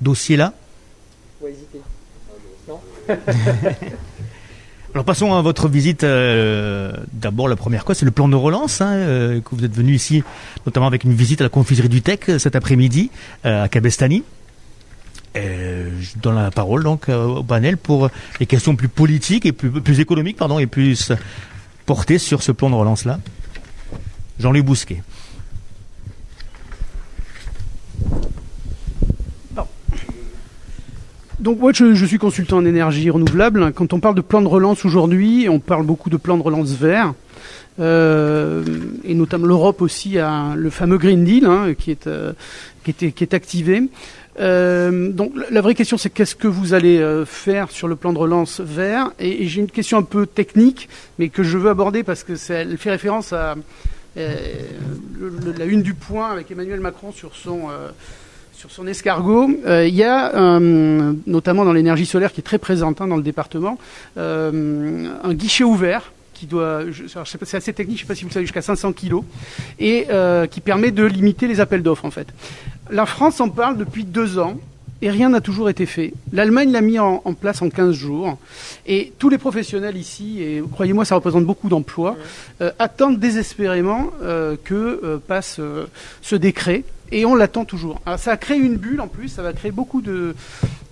dossier-là Non Alors passons à votre visite. euh, D'abord, la première quoi, c'est le plan de relance hein, euh, que vous êtes venu ici, notamment avec une visite à la confiserie du Tech cet après-midi à Cabestany. Euh, je donne la parole donc euh, au panel pour les questions plus politiques et plus, plus économiques, pardon, et plus portées sur ce plan de relance là. Jean-Louis Bousquet. Donc moi je, suis consultant en énergie renouvelable. Quand on parle de plan de relance aujourd'hui, on parle beaucoup de plan de relance vert. Euh, et notamment l'Europe aussi a le fameux Green Deal hein, qui, est, euh, qui, est, qui est activé. Euh, donc la- vraie question c'est qu'est-ce que vous allez euh, faire sur le plan de relance vert? Et, j'ai une question un peu technique, mais que je veux aborder parce que ça, elle fait référence à euh, la une du point avec Emmanuel Macron sur son sur son escargot. Il y a, notamment dans l'énergie solaire qui est très présente hein, dans le département, un guichet ouvert qui doit, c'est assez technique, je ne sais pas si vous le savez, jusqu'à 500 kilos, et euh, qui permet de limiter les appels d'offres en fait. La France en parle depuis deux ans. Et rien n'a toujours été fait. L'Allemagne l'a mis en, en place en 15 jours. Et tous les professionnels ici, et croyez-moi, ça représente beaucoup d'emplois, euh, attendent désespérément euh, que passe ce décret. Et on l'attend toujours. Alors, ça a créé une bulle en plus, ça va créer beaucoup de.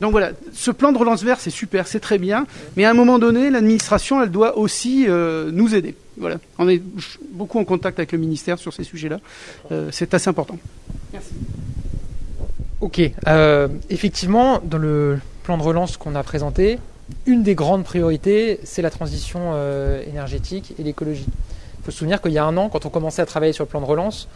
Donc voilà, ce plan de relance vert, c'est super, c'est très bien. Mais à un moment donné, l'administration, elle doit aussi euh, nous aider. Voilà, on est beaucoup en contact avec le ministère sur ces sujets-là. Euh, c'est assez important. Ok. Euh, effectivement, dans le plan de relance qu'on a présenté, une des grandes priorités, c'est la transition euh, énergétique et l'écologie. Il faut se souvenir qu'il y a un an, quand on commençait à travailler sur le plan de relance,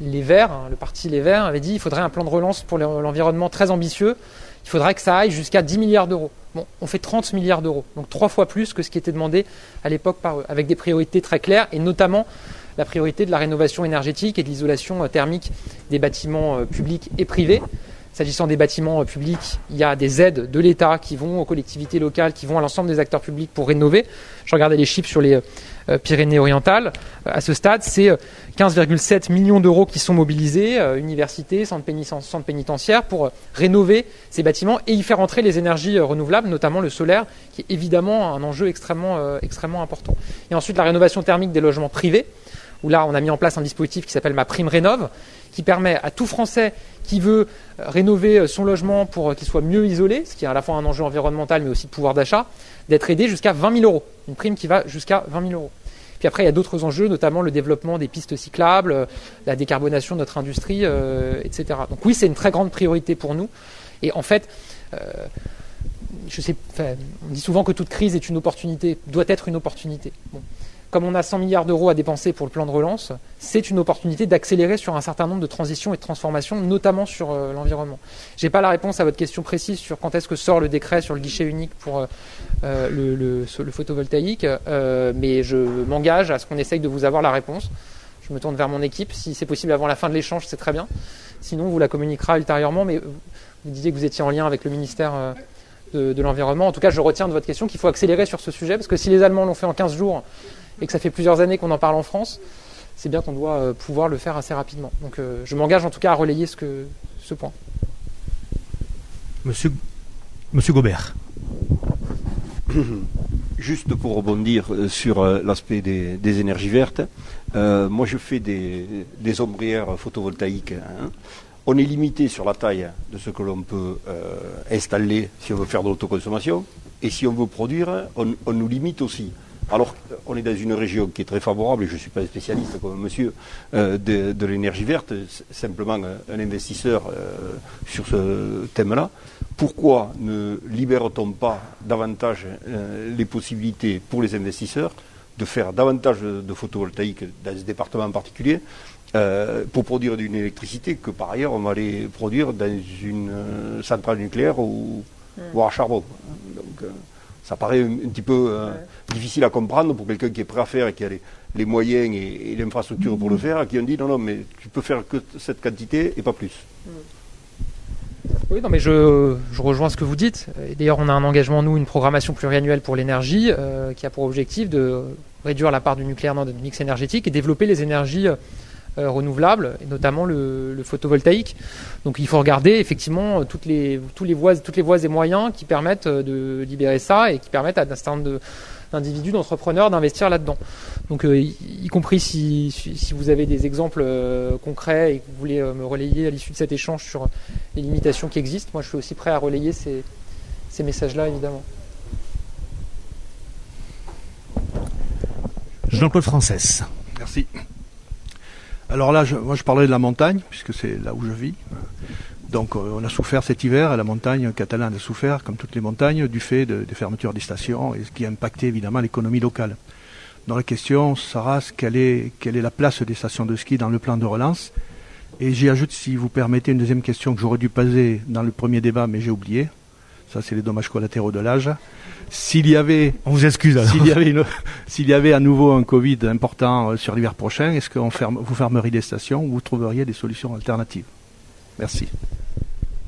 les Verts, hein, le parti Les Verts, avait dit qu'il faudrait un plan de relance pour l'en- l'environnement très ambitieux. Il faudrait que ça aille jusqu'à 10 milliards d'euros. Bon, on fait 30 milliards d'euros, donc trois fois plus que ce qui était demandé à l'époque par eux, avec des priorités très claires et notamment la priorité de la rénovation énergétique et de l'isolation euh, thermique des bâtiments euh, publics et privés. S'agissant des bâtiments euh, publics, il y a des aides de l'État qui vont aux collectivités locales, qui vont à l'ensemble des acteurs publics pour rénover. Je regardais les chiffres sur les euh, Pyrénées-Orientales. Euh, à ce stade, c'est euh, 15,7 millions d'euros qui sont mobilisés, universités, centres, péniten- centres pénitentiaires, pour rénover ces bâtiments et y faire entrer les énergies renouvelables, notamment le solaire, qui est évidemment un enjeu extrêmement, extrêmement important. Et ensuite, la rénovation thermique des logements privés où là, on a mis en place un dispositif qui s'appelle Ma Prime Rénov, qui permet à tout Français qui veut euh, rénover euh, son logement pour euh, qu'il soit mieux isolé, ce qui est à la fois un enjeu environnemental mais aussi de pouvoir d'achat, d'être aidé jusqu'à 20 000 euros. Une prime qui va jusqu'à 20 000 euros. Puis après, il y a d'autres enjeux, notamment le développement des pistes cyclables, la décarbonation de notre industrie, etc. Donc oui, c'est une très grande priorité pour nous. Et en fait, on dit souvent que toute crise est une opportunité, doit être une opportunité. Comme on a 100 milliards d'euros à dépenser pour le plan de relance, c'est une opportunité d'accélérer sur un certain nombre de transitions et de transformations, notamment sur euh, l'environnement. Je n'ai pas la réponse à votre question précise sur quand est-ce que sort le décret sur le guichet unique pour euh, euh, le, photovoltaïque, mais je m'engage à ce qu'on essaye de vous avoir la réponse. Je me tourne vers mon équipe. Si c'est possible avant la fin de l'échange, c'est très bien. Sinon, on vous la communiquera ultérieurement, mais vous disiez que vous étiez en lien avec le ministère de l'Environnement. En tout cas, je retiens de votre question qu'il faut accélérer sur ce sujet, parce que si les Allemands l'ont fait en 15 jours et que ça fait plusieurs années qu'on en parle en France, c'est bien qu'on doit euh, pouvoir le faire assez rapidement. Donc euh, je m'engage en tout cas à relayer ce, que, ce point. Monsieur, Monsieur Gobert. Juste pour rebondir euh, sur l'aspect des, des énergies vertes, euh, moi je fais des, des ombrières photovoltaïques. hein. On est limité sur la taille de ce que l'on peut euh, installer si on veut faire de l'autoconsommation. Et si on veut produire, on, on nous limite aussi. Alors on est dans une région qui est très favorable, et je ne suis pas un spécialiste comme monsieur euh, de, de l'énergie verte, simplement un, un investisseur euh, sur ce thème-là. Pourquoi ne libère-t-on pas davantage euh, les possibilités pour les investisseurs de faire davantage de, photovoltaïque dans ce département en particulier pour produire une électricité que par ailleurs on va aller produire dans une centrale nucléaire ou, ou à charbon? Donc ça paraît un, un petit peu difficile à comprendre pour quelqu'un qui est prêt à faire et qui a les, les moyens et, et l'infrastructure pour le faire, qui ont dit non, non, mais tu peux faire que cette quantité et pas plus. Oui, non, mais je, je rejoins ce que vous dites. D'ailleurs, on a un engagement, nous, une programmation pluriannuelle pour l'énergie euh, qui a pour objectif de réduire la part du nucléaire dans notre mix énergétique et développer les énergies euh, renouvelables, et notamment le, le, photovoltaïque. Donc il faut regarder effectivement toutes les, tous les voies, toutes les voies et moyens qui permettent de libérer ça et qui permettent à un certain nombre d'individus, d'entrepreneurs d'investir là-dedans. Donc euh, y, y, compris si, si, vous avez des exemples euh, concrets et que vous voulez euh, me relayer à l'issue de cet échange sur les limitations qui existent, moi je suis aussi prêt à relayer ces, ces messages-là évidemment. Jean-Claude Frances. Merci. Alors là, je, moi je parlais de la montagne, puisque c'est là où je vis. Donc on a souffert cet hiver, et la montagne catalane a souffert, comme toutes les montagnes, du fait de, des fermetures des stations, et ce qui a impacté évidemment l'économie locale. Dans la question, Saras, quelle est, quelle est la place des stations de ski dans le plan de relance? Et j'y ajoute, si vous permettez, une deuxième question que j'aurais dû poser dans le premier débat, mais j'ai oublié. Ça, c'est les dommages collatéraux de l'âge. S'il y avait, on vous excuse. S'il y avait, une, s'il y avait à nouveau un Covid important sur l'hiver prochain, est-ce que ferme, vous fermeriez des stations ou vous trouveriez des solutions alternatives? Merci.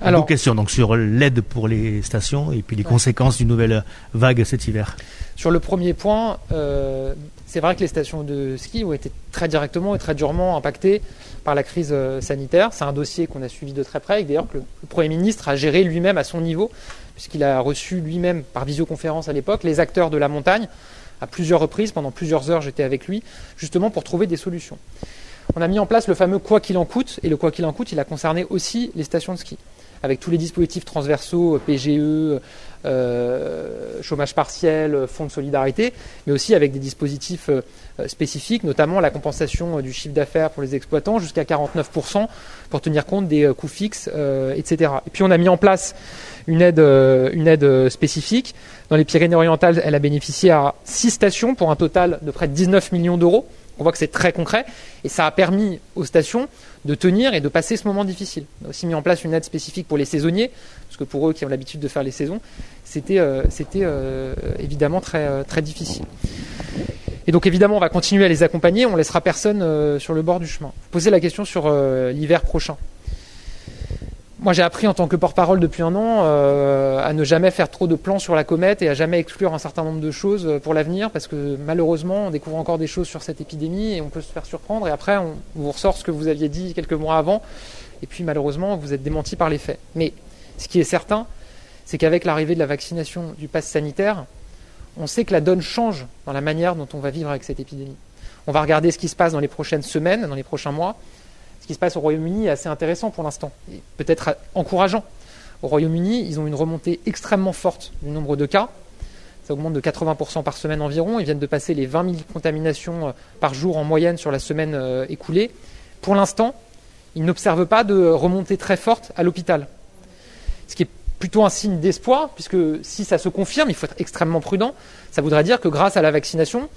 Alors, question donc sur l'aide pour les stations et puis les ouais. conséquences d'une nouvelle vague cet hiver. Sur le premier point, euh, c'est vrai que les stations de ski ont été très directement et très durement impactées par la crise sanitaire. C'est un dossier qu'on a suivi de très près et d'ailleurs que le, le Premier ministre a géré lui-même à son niveau, puisqu'il a reçu lui-même par visioconférence à l'époque les acteurs de la montagne à plusieurs reprises, pendant plusieurs heures j'étais avec lui, justement pour trouver des solutions. On a mis en place le fameux quoi qu'il en coûte, et le quoi qu'il en coûte, il a concerné aussi les stations de ski avec tous les dispositifs transversaux, PGE, euh, chômage partiel, fonds de solidarité, mais aussi avec des dispositifs euh, spécifiques, notamment la compensation du chiffre d'affaires pour les exploitants jusqu'à 49% pour tenir compte des coûts fixes, euh, etc. Et puis on a mis en place une aide, une aide spécifique. Dans les Pyrénées-Orientales, elle a bénéficié à 6 stations pour un total de près de 19 millions d'euros. On voit que c'est très concret et ça a permis aux stations de tenir et de passer ce moment difficile. On a aussi mis en place une aide spécifique pour les saisonniers, parce que pour eux qui ont l'habitude de faire les saisons, c'était euh, euh, évidemment très, euh, très difficile. Et donc évidemment, on va continuer à les accompagner, on laissera personne sur le bord du chemin. Vous posez la question sur l'hiver prochain. Moi, j'ai appris en tant que porte-parole depuis un an euh, à ne jamais faire trop de plans sur la comète et à jamais exclure un certain nombre de choses pour l'avenir, parce que malheureusement, on découvre encore des choses sur cette épidémie et on peut se faire surprendre. Et après, on vous ressort ce que vous aviez dit quelques mois avant, et puis malheureusement, vous êtes démenti par les faits. Mais ce qui est certain, c'est qu'avec l'arrivée de la vaccination du pass sanitaire, on sait que la donne change dans la manière dont on va vivre avec cette épidémie. On va regarder ce qui se passe dans les prochaines semaines, dans les prochains mois. Qui se passe au Royaume-Uni est assez intéressant pour l'instant, et peut-être encourageant. Au Royaume-Uni, ils ont une remontée extrêmement forte du nombre de cas. Ça augmente de 80% par semaine environ. Ils viennent de passer les 20 000 contaminations par jour en moyenne sur la semaine écoulée. Pour l'instant, ils n'observent pas de remontée très forte à l'hôpital. Ce qui est plutôt un signe d'espoir, puisque si ça se confirme, il faut être extrêmement prudent. Ça voudrait dire que grâce à la vaccination,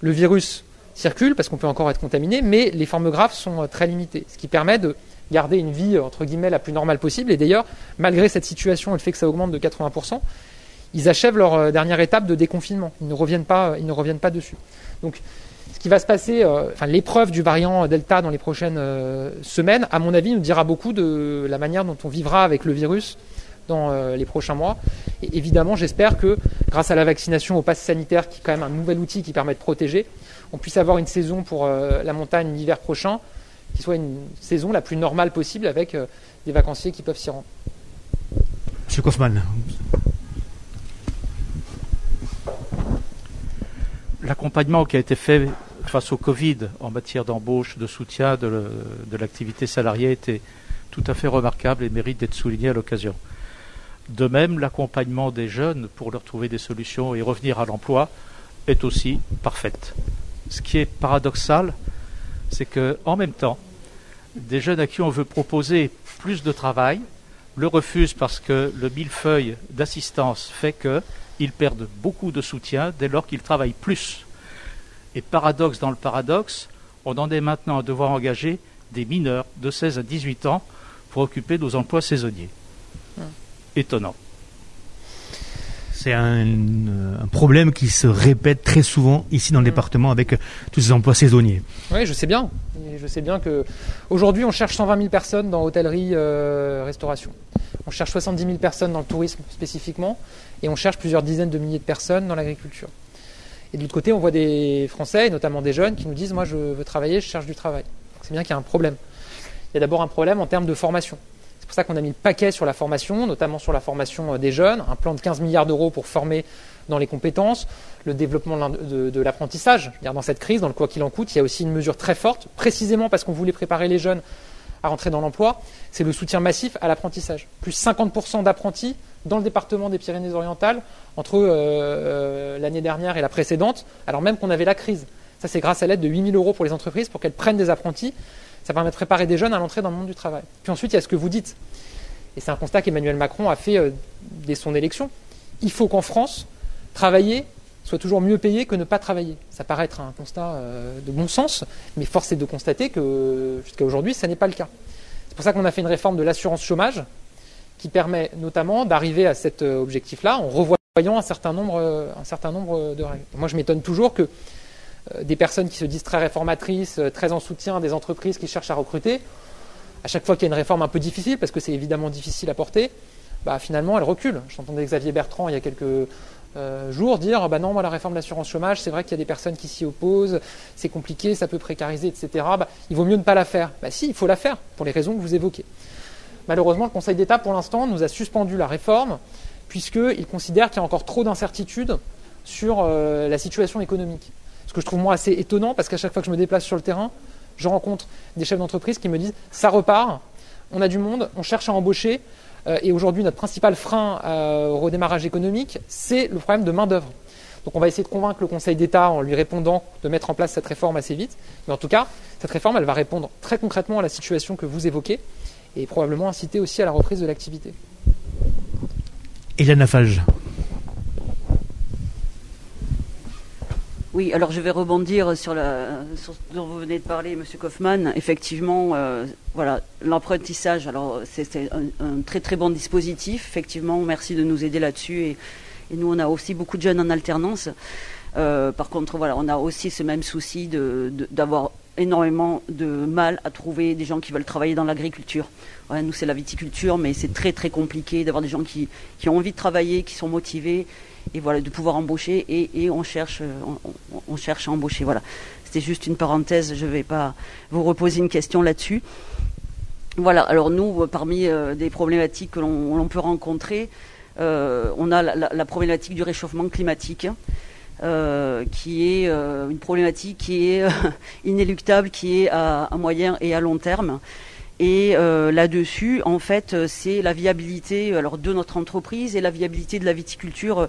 le virus circule parce qu'on peut encore être contaminé, mais les formes graves sont très limitées, ce qui permet de garder une vie entre guillemets la plus normale possible. Et d'ailleurs, malgré cette situation et le fait que ça augmente de 80%, ils achèvent leur dernière étape de déconfinement. Ils ne reviennent pas, ils ne reviennent pas dessus. Donc, ce qui va se passer, euh, enfin l'épreuve du variant Delta dans les prochaines euh, semaines, à mon avis, nous dira beaucoup de la manière dont on vivra avec le virus dans euh, les prochains mois. Et évidemment, j'espère que grâce à la vaccination au pass sanitaire, qui est quand même un nouvel outil qui permet de protéger, on puisse avoir une saison pour euh, la montagne l'hiver prochain qui soit une saison la plus normale possible avec euh, des vacanciers qui peuvent s'y rendre. Monsieur Kaufmann. L'accompagnement qui a été fait face au Covid en matière d'embauche, de soutien de, le, de l'activité salariée était tout à fait remarquable et mérite d'être souligné à l'occasion. De même, l'accompagnement des jeunes pour leur trouver des solutions et revenir à l'emploi est aussi parfaite. Ce qui est paradoxal, c'est que en même temps, des jeunes à qui on veut proposer plus de travail le refusent parce que le millefeuille d'assistance fait qu'ils perdent beaucoup de soutien dès lors qu'ils travaillent plus. Et paradoxe dans le paradoxe, on en est maintenant à devoir engager des mineurs de 16 à 18 ans pour occuper nos emplois saisonniers. Hum. Étonnant. C'est un, un, problème qui se répète très souvent ici dans le mmh. département avec tous ces emplois saisonniers. Oui, je sais bien. Et je sais bien que aujourd'hui on cherche 120 000 personnes dans hôtellerie, euh, restauration. On cherche 70 000 personnes dans le tourisme spécifiquement, et on cherche plusieurs dizaines de milliers de personnes dans l'agriculture. Et de l'autre côté, on voit des Français, et notamment des jeunes, qui nous disent moi je veux travailler, je cherche du travail. C'est bien qu'il y a un problème. Il y a d'abord un problème en termes de formation. C'est pour ça qu'on a mis le paquet sur la formation, notamment sur la formation euh, des jeunes, un plan de 15 milliards d'euros pour former dans les compétences, le développement de, l'apprentissage. Dans cette crise, dans le quoi qu'il en coûte, il y a aussi une mesure très forte, précisément parce qu'on voulait préparer les jeunes à rentrer dans l'emploi, c'est le soutien massif à l'apprentissage. Plus 50% d'apprentis dans le département des Pyrénées-Orientales entre euh, euh, l'année dernière et la précédente, alors même qu'on avait la crise. Ça, c'est grâce à l'aide de 8000 euros pour les entreprises pour qu'elles prennent des apprentis. Ça permet de préparer des jeunes à l'entrée dans le monde du travail. Puis ensuite, il y a ce que vous dites. Et c'est un constat qu'Emmanuel Macron a fait euh, dès son élection. Il faut qu'en France, travailler soit toujours mieux payé que ne pas travailler. Ça paraît être un constat de bon sens, mais force est de constater que jusqu'à aujourd'hui, ça n'est pas le cas. C'est pour ça qu'on a fait une réforme de l'assurance chômage qui permet notamment d'arriver à cet objectif-là en revoyant un certain nombre, un certain nombre de règles. Moi, je m'étonne toujours que euh, des personnes qui se disent très réformatrices, euh, très en soutien des entreprises qui cherchent à recruter, à chaque fois qu'il y a une réforme un peu difficile, parce que c'est évidemment difficile à porter, bah, finalement elle recule. J'entendais Xavier Bertrand il y a quelques euh, jours dire bah non, moi la réforme de l'assurance chômage, c'est vrai qu'il y a des personnes qui s'y opposent, c'est compliqué, ça peut précariser, etc. Bah, il vaut mieux ne pas la faire. Bah si, il faut la faire, pour les raisons que vous évoquez. Malheureusement, le Conseil d'État, pour l'instant, nous a suspendu la réforme, puisqu'il considère qu'il y a encore trop d'incertitudes sur la situation économique que je trouve moi assez étonnant parce qu'à chaque fois que je me déplace sur le terrain, je rencontre des chefs d'entreprise qui me disent ça repart, on a du monde, on cherche à embaucher. Euh, et aujourd'hui, notre principal frein euh, au redémarrage économique, c'est le problème de main-d'œuvre. Donc on va essayer de convaincre le Conseil d'État en lui répondant de mettre en place cette réforme assez vite. Mais en tout cas, cette réforme, elle va répondre très concrètement à la situation que vous évoquez et probablement inciter aussi à la reprise de l'activité. Hélène Lafage. Oui, alors je vais rebondir sur, la, ce dont vous venez de parler, Monsieur Kaufmann. Effectivement, euh, voilà, l'apprentissage. Alors c'est un, très très bon dispositif. Effectivement, merci de nous aider là-dessus. Et, nous, on a aussi beaucoup de jeunes en alternance. Euh, par contre, voilà, on a aussi ce même souci d'avoir énormément de mal à trouver des gens qui veulent travailler dans l'agriculture. nous, c'est la viticulture, mais c'est très très compliqué d'avoir des gens qui, qui ont envie de travailler, qui sont motivés et voilà de pouvoir embaucher et, on cherche on, cherche à embaucher voilà. C'était juste une parenthèse je ne vais pas vous reposer une question là-dessus. Voilà alors nous parmi euh, des problématiques que l'on peut rencontrer euh, on a la, problématique du réchauffement climatique euh, qui est une problématique qui est inéluctable qui est à, moyen et à long terme et euh, là-dessus, en fait, euh, c'est la viabilité euh, de notre entreprise et la viabilité de la viticulture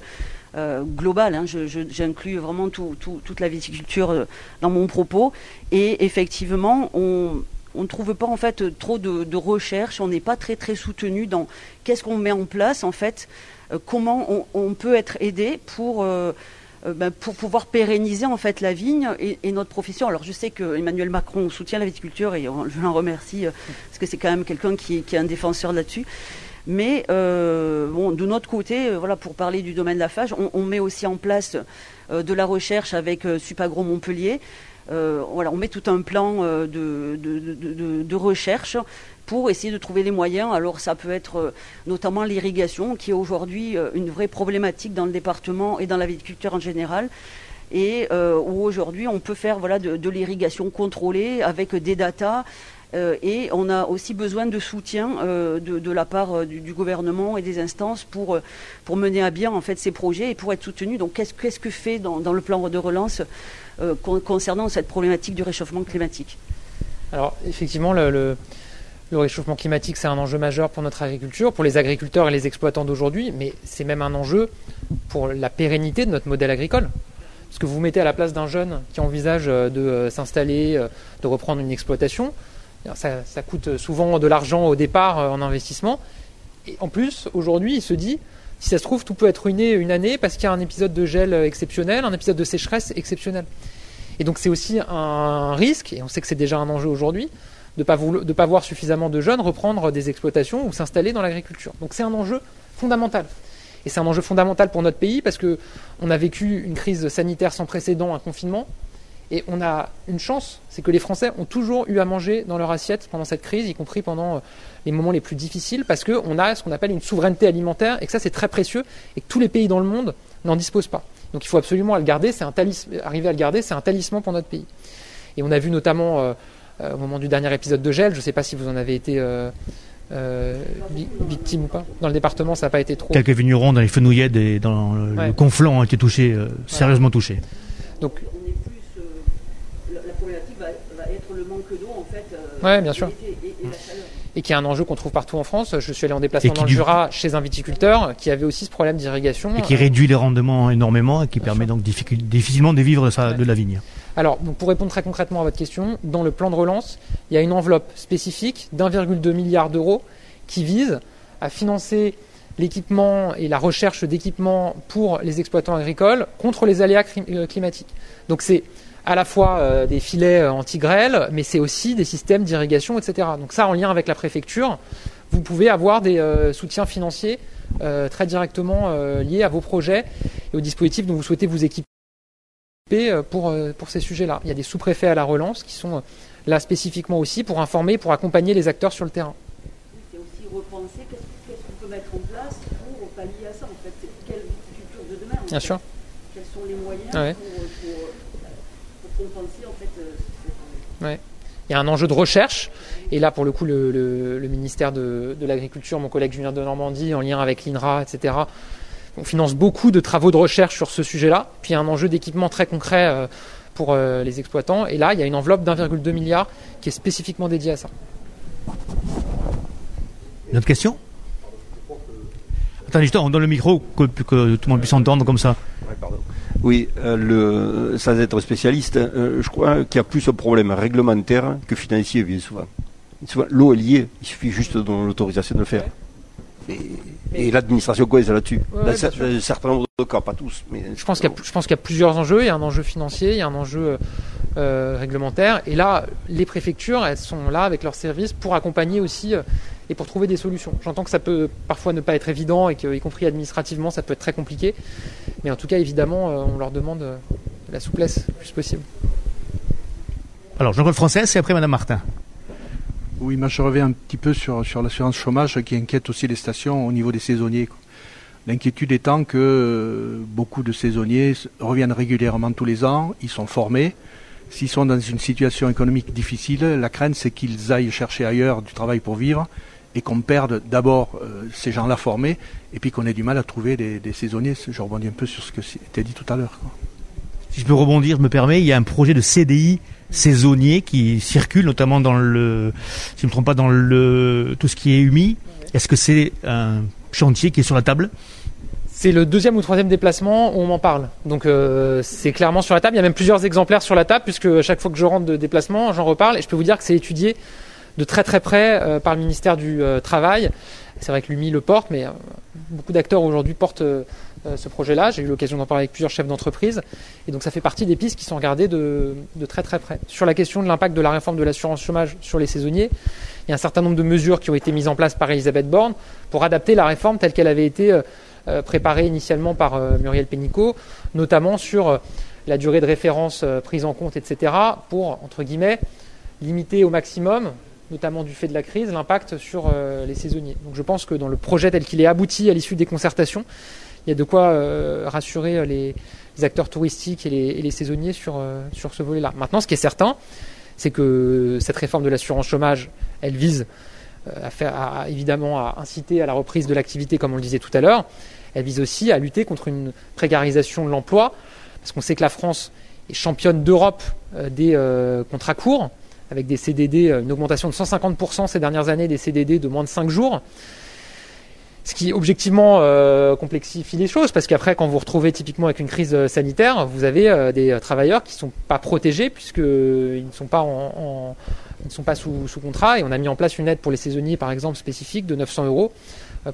globale. Hein. J'inclus vraiment toute la viticulture dans mon propos. Et effectivement, on ne trouve pas en fait trop de, de recherche, on n'est pas très très soutenu dans qu'est-ce qu'on met en place en fait, comment on, peut être aidé pour ben, pour pouvoir pérenniser en fait la vigne et, notre profession. Alors je sais que Emmanuel Macron soutient la viticulture et je l'en remercie euh, parce que c'est quand même quelqu'un qui, est un défenseur là-dessus. Mais euh, bon, de notre côté, voilà, pour parler du domaine de la fage, on, met aussi en place de la recherche avec Supagro Montpellier. Voilà, on met tout un plan de, de, recherche pour essayer de trouver les moyens. Alors ça peut être euh, notamment l'irrigation, qui est aujourd'hui euh, une vraie problématique dans le département et dans la viticulture en général et euh, où aujourd'hui on peut faire de, l'irrigation contrôlée avec des datas. et on a aussi besoin de soutien de, la part du, gouvernement et des instances pour, mener à bien en fait, ces projets et pour être soutenu. Donc qu'est-ce que fait dans, le plan de relance concernant cette problématique du réchauffement climatique Alors effectivement, le réchauffement climatique, c'est un enjeu majeur pour notre agriculture, pour les agriculteurs et les exploitants d'aujourd'hui, mais c'est même un enjeu pour la pérennité de notre modèle agricole. Parce que vous mettez à la place d'un jeune qui envisage euh, de euh, s'installer, euh, de reprendre une exploitation. Ça, ça coûte souvent de l'argent au départ en investissement. Et en plus, aujourd'hui, il se dit, si ça se trouve, tout peut être ruiné une année parce qu'il y a un épisode de gel exceptionnel, un épisode de sécheresse exceptionnel. Et donc c'est aussi un risque, et on sait que c'est déjà un enjeu aujourd'hui, de ne pas, pas voir suffisamment de jeunes reprendre des exploitations ou s'installer dans l'agriculture. Donc c'est un enjeu fondamental. Et c'est un enjeu fondamental pour notre pays parce qu'on a vécu une crise sanitaire sans précédent, un confinement. Et on a une chance, c'est que les Français ont toujours eu à manger dans leur assiette pendant cette crise, y compris pendant euh, les moments les plus difficiles, parce qu'on a ce qu'on appelle une souveraineté alimentaire, et que ça c'est très précieux, et que tous les pays dans le monde n'en disposent pas. Donc il faut absolument le garder, c'est un arriver à le garder, c'est un talisman pour notre pays. Et on a vu notamment euh, au moment du dernier épisode de gel. Je ne sais pas si vous en avez été victime ou pas. Dans le département, ça n'a pas été trop. Quelques vignerons dans les fenouillets et dans le, Ouais. ont été touchés, sérieusement touchés. Donc, On est plus, euh, la, la problématique va, va être le manque d'eau en euh, Ouais, bien sûr. Et, qui est un enjeu qu'on trouve partout en France. Je suis allé en déplacement dans le du- Jura chez un viticulteur qui avait aussi ce problème d'irrigation. Et qui réduit les rendements énormément et qui permet donc difficile- difficilement de vivre de, la vigne. Alors, donc, pour répondre très concrètement à votre question, dans le plan de relance, il y a une enveloppe spécifique d'1,2 milliard d'euros qui vise à financer l'équipement et la recherche d'équipements pour les exploitants agricoles contre les aléas euh, climatiques. Donc c'est à la fois euh, des filets euh, anti-grêle, mais c'est aussi des systèmes d'irrigation, etc. Donc ça, en lien avec la préfecture, vous pouvez avoir des euh, soutiens financiers très directement liés à vos projets et aux dispositifs dont vous souhaitez vous équiper pour, pour ces sujets-là. Il y a des sous-préfets à la relance qui sont là spécifiquement aussi pour informer, pour accompagner les acteurs sur le terrain. C'est aussi repenser qu'est-ce qu'on peut mettre en place pour pallier à ça en fait. C'est Quelle viticulture de demain en Bien fait. sûr. Quels sont les moyens Ouais. pour compenser en fait euh, Ouais. Il y a un enjeu de recherche. Et là, pour le coup, le, le- le ministère de, de l'Agriculture, mon collègue Julien de Normandie, en lien avec l'INRA, etc., on finance beaucoup de travaux de recherche sur ce sujet-là. Puis il y a un enjeu d'équipement très concret euh, pour euh, les exploitants. Et là, il y a une enveloppe d'1,2 milliard qui est spécifiquement dédiée à ça. Une autre question? Attendez, juste, on donne le micro que, que tout le monde puisse entendre comme ça. Oui, euh, le, sans être spécialiste, euh, je crois qu'il y a plus un problème réglementaire que financier, bien souvent. Souvent, L'eau est liée, il suffit juste de donner l'autorisation de le faire. Et, et l'administration coince là-dessus. Ouais, Dans ouais, un certain nombre de cas, pas tous. Mais Je pense qu'il y, a- y plusieurs enjeux. Il y a un enjeu financier, il y a un enjeu euh, réglementaire. Et là, les préfectures, elles sont là avec leurs services pour accompagner aussi et pour trouver des solutions. J'entends que ça peut parfois ne pas être évident et que, y compris administrativement, ça peut être très compliqué. Mais en tout cas, évidemment, euh, on leur demande euh, la souplesse le plus possible. Alors, Jean-Claude Français, et après Madame Martin. Oui, moi je reviens un petit peu sur, sur l'assurance chômage qui inquiète aussi les stations au niveau des saisonniers. L'inquiétude étant que euh, beaucoup de saisonniers reviennent régulièrement tous les ans, ils sont formés. S'ils sont dans une situation économique difficile, la crainte c'est qu'ils aillent chercher ailleurs du travail pour vivre et qu'on perde d'abord euh, ces gens-là formés et puis qu'on ait du mal à trouver des, des saisonniers. Je rebondis un peu sur ce que était dit tout à l'heure. Si je peux rebondir, je me permets, il y a un projet de CDI saisonnier qui circule, notamment dans le, si je ne me trompe pas, dans le, tout ce qui est humide. Est-ce que c'est un chantier qui est sur la table? C'est le deuxième ou troisième déplacement où on m'en parle. Donc euh, c'est clairement sur la table. Il y a même plusieurs exemplaires sur la table puisque chaque fois que je rentre de déplacement, j'en reparle et je peux vous dire que c'est étudié de très très près euh, par le ministère du euh, Travail. C'est vrai que l'UMI le porte, mais euh, beaucoup d'acteurs aujourd'hui portent ce projet-là. J'ai eu l'occasion d'en parler avec plusieurs chefs d'entreprise. Et donc ça fait partie des pistes qui sont regardées de, très très près. Sur la question de l'impact de la réforme de l'assurance chômage sur les saisonniers, il y a un certain nombre de mesures qui ont été mises en place par Elisabeth Borne pour adapter la réforme telle qu'elle avait été préparée initialement par Muriel Pénicaud, notamment sur la durée de référence prise en compte, etc., pour, entre guillemets, limiter au maximum, notamment du fait de la crise, l'impact sur euh, les saisonniers. Donc je pense que dans le projet tel qu'il est abouti à l'issue des concertations, il y a de quoi euh, rassurer euh, les, acteurs touristiques et les, saisonniers sur, ce volet-là. Maintenant, ce qui est certain, c'est que cette réforme de l'assurance chômage, elle vise évidemment à inciter à la reprise de l'activité, comme on le disait tout à l'heure. Elle vise aussi à lutter contre une précarisation de l'emploi, parce qu'on sait que la France est championne d'Europe des contrats courts, avec des CDD, euh, une augmentation de 150% ces dernières années des CDD de moins de 5 jours. Ce qui objectivement euh, complexifie les choses, parce qu'après, quand vous vous retrouvez typiquement avec une crise euh, sanitaire, vous avez des travailleurs qui ne sont pas protégés puisqu'ils ne sont pas, en, ils ne sont pas sous, contrat. Et on a mis en place une aide pour les saisonniers, par exemple, spécifique de 900 euros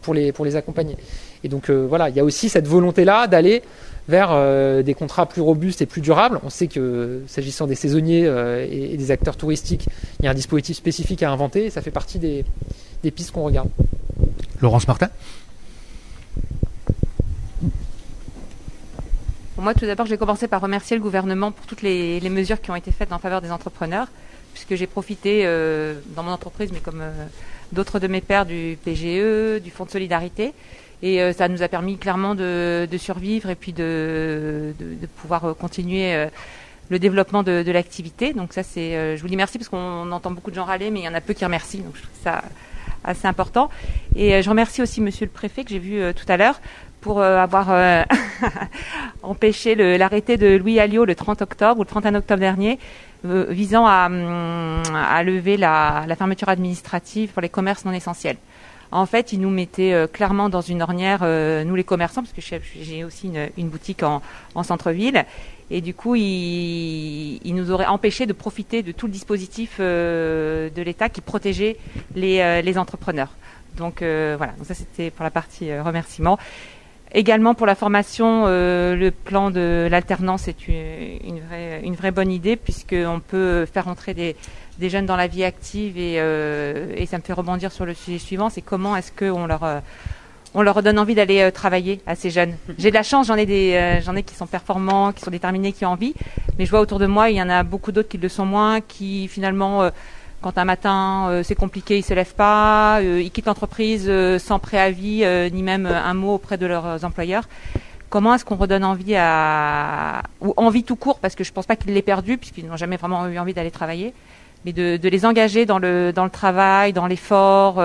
pour les, pour les accompagner. Et donc voilà, il y a aussi cette volonté-là d'aller vers euh, des contrats plus robustes et plus durables. On sait que s'agissant des saisonniers euh, et, et des acteurs touristiques, il y a un dispositif spécifique à inventer et ça fait partie des, des pistes qu'on regarde. Laurence Martin? Moi, tout d'abord, je vais commencer par remercier le gouvernement pour toutes les, les mesures qui ont été faites en faveur des entrepreneurs, puisque j'ai profité euh, dans mon entreprise, mais comme euh, d'autres de mes pairs, du PGE, du Fonds de solidarité. Et euh, ça nous a permis clairement de, survivre et puis de, pouvoir euh, continuer euh, le développement de, l'activité. Donc ça, c'est, euh, je vous dis merci parce qu'on entend beaucoup de gens râler, mais il y en a peu qui remercient. Donc je trouve ça assez important. Et je remercie aussi Monsieur le Préfet que j'ai vu tout à l'heure pour avoir empêché l'arrêté de Louis Alliot le 30 octobre ou le 31 octobre dernier visant à, hum, lever la fermeture administrative pour les commerces non essentiels. En fait, il nous mettait euh, clairement dans une ornière, euh, nous les commerçants, parce que j'ai- aussi une, boutique en, en centre-ville, et du coup, il, il nous aurait empêché de profiter de tout le dispositif euh, de l'État qui protégeait les, entrepreneurs. Donc voilà, donc ça c'était pour la partie euh, remerciement. Également pour la formation, euh, le plan de l'alternance est une, une vraie, une vraie bonne idée puisqu'on peut faire entrer des, des jeunes dans la vie active et, euh, et ça me fait rebondir sur le sujet suivant, c'est comment est-ce qu'on leur euh, on leur donne envie d'aller euh, travailler à ces jeunes. J'ai de la chance, j'en ai des, euh, j'en ai qui sont performants, qui sont déterminés, qui ont envie, mais je vois autour de moi, il y en a beaucoup d'autres qui le sont moins, qui finalement, quand un matin euh, c'est compliqué, ils se lèvent pas, euh, ils quittent l'entreprise euh, sans préavis euh, ni même euh, un mot auprès de leurs employeurs. Comment est-ce qu'on redonne envie à ou envie tout court parce que je pense pas qu'ils l'aient perdu puisqu'ils n'ont jamais vraiment eu envie d'aller travailler, mais de, de les engager dans le dans le travail, dans l'effort,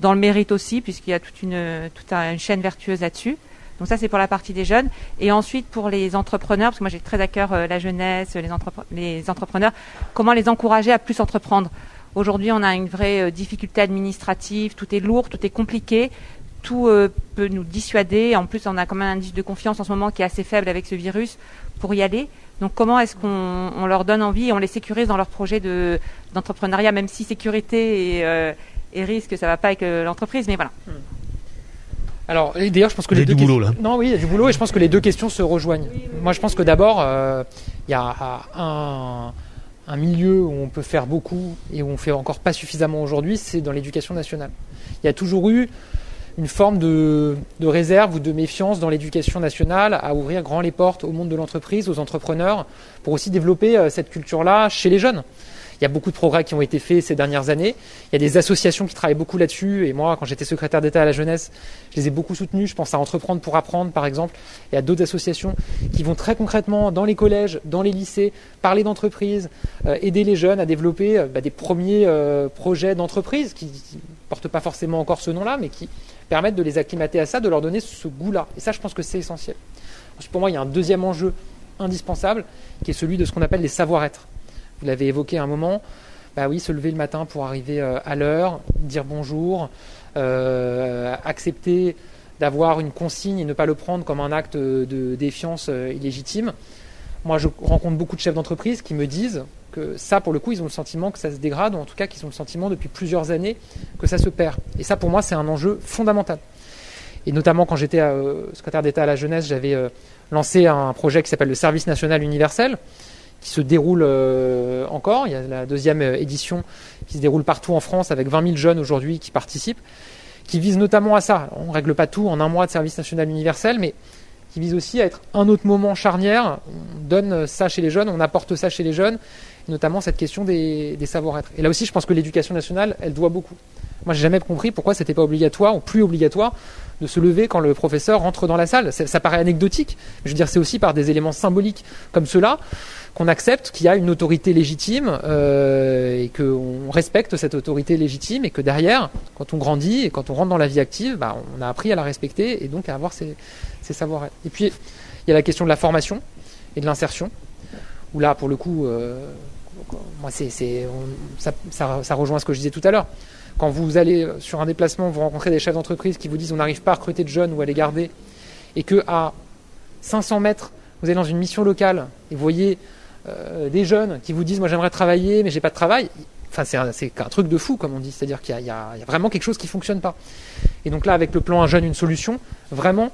dans le mérite aussi puisqu'il y a toute une toute un- une chaîne vertueuse là-dessus. Donc ça c'est pour la partie des jeunes et ensuite pour les entrepreneurs parce que moi j'ai très à cœur euh, la jeunesse, les, les entrepreneurs, comment les encourager à plus entreprendre? Aujourd'hui on a une vraie euh, difficulté administrative, tout est lourd, tout est compliqué, tout euh, peut nous dissuader. En plus on a quand même un indice de confiance en ce moment qui est assez faible avec ce virus pour y aller. Donc comment est-ce qu'on on leur donne envie et on les sécurise dans leur projet de d'entrepreneuriat, même si sécurité et, risque ça va pas avec l'entreprise, mais voilà. Alors, et d'ailleurs, je pense que Il y les a deux du boulot, questions- là. Non, oui, il y a du boulot et je pense que les deux questions se rejoignent. Moi, je pense que d'abord, euh, il y a un, un milieu où on peut faire beaucoup et où on fait encore pas suffisamment aujourd'hui, c'est dans l'éducation nationale. Il y a toujours eu une forme de, de réserve ou de méfiance dans l'éducation nationale à ouvrir grand les portes au monde de l'entreprise, aux entrepreneurs, pour aussi développer euh, cette culture-là chez les jeunes. Il y a beaucoup de progrès qui ont été faits ces dernières années. Il y a des associations qui travaillent beaucoup là-dessus. Et moi, quand j'étais secrétaire d'État à la jeunesse, je les ai beaucoup soutenus. Je pense à Entreprendre pour apprendre, par exemple. Y a d'autres associations qui vont très concrètement dans les collèges, dans les lycées, parler d'entreprise, euh, aider les jeunes à développer euh, bah, des premiers euh, projets d'entreprise qui ne portent pas forcément encore ce nom-là, mais qui permettent de les acclimater à ça, de leur donner ce goût-là. Et ça, je pense que c'est essentiel. Ensuite, pour moi, il y a un deuxième enjeu indispensable qui est celui de ce qu'on appelle les savoir-être. Vous l'avez évoqué à un moment. Bah oui, se lever le matin pour arriver euh, à l'heure, dire bonjour, euh, accepter d'avoir une consigne et ne pas le prendre comme un acte de défiance euh, illégitime. Moi, je rencontre beaucoup de chefs d'entreprise qui me disent que ça, pour le coup, ils ont le sentiment que ça se dégrade, ou en tout cas qu'ils ont le sentiment depuis plusieurs années que ça se perd. Et ça, pour moi, c'est un enjeu fondamental. Et notamment quand j'étais secrétaire d'État à la jeunesse, j'avais lancé un projet qui s'appelle le Service national universel, qui se déroule euh, encore. Il y a la deuxième euh, édition qui se déroule partout en France avec 20 000 jeunes aujourd'hui qui participent, qui vise notamment à ça. On ne règle pas tout en un mois de service national universel, mais qui vise aussi à être un autre moment charnière. On donne ça chez les jeunes, on apporte ça chez les jeunes, notamment cette question des, des savoir-être. Et là aussi, je pense que l'éducation nationale, elle doit beaucoup. Moi, j'ai jamais compris pourquoi c'était pas obligatoire ou plus obligatoire de se lever quand le professeur rentre dans la salle. Ça, paraît anecdotique, je veux dire, c'est aussi par des éléments symboliques comme cela qu'on accepte qu'il y a une autorité légitime euh, et qu'on respecte cette autorité légitime et que derrière, quand on grandit et quand on rentre dans la vie active, bah, on a appris à la respecter et donc à avoir ses, savoir-être. Et puis, il y a la question de la formation et de l'insertion, où là, pour le coup, euh, moi, c'est, ça, ça rejoint ce que je disais tout à l'heure. Quand vous allez sur un déplacement, vous rencontrez des chefs d'entreprise qui vous disent on n'arrive pas à recruter de jeunes ou à les garder, et que à 500 mètres, vous êtes dans une mission locale et vous voyez euh, des jeunes qui vous disent moi j'aimerais travailler mais j'ai pas de travail. Enfin c'est un, truc de fou comme on dit, c'est-à-dire qu'il y a, vraiment quelque chose qui fonctionne pas. Et donc là avec le plan un jeune une solution, vraiment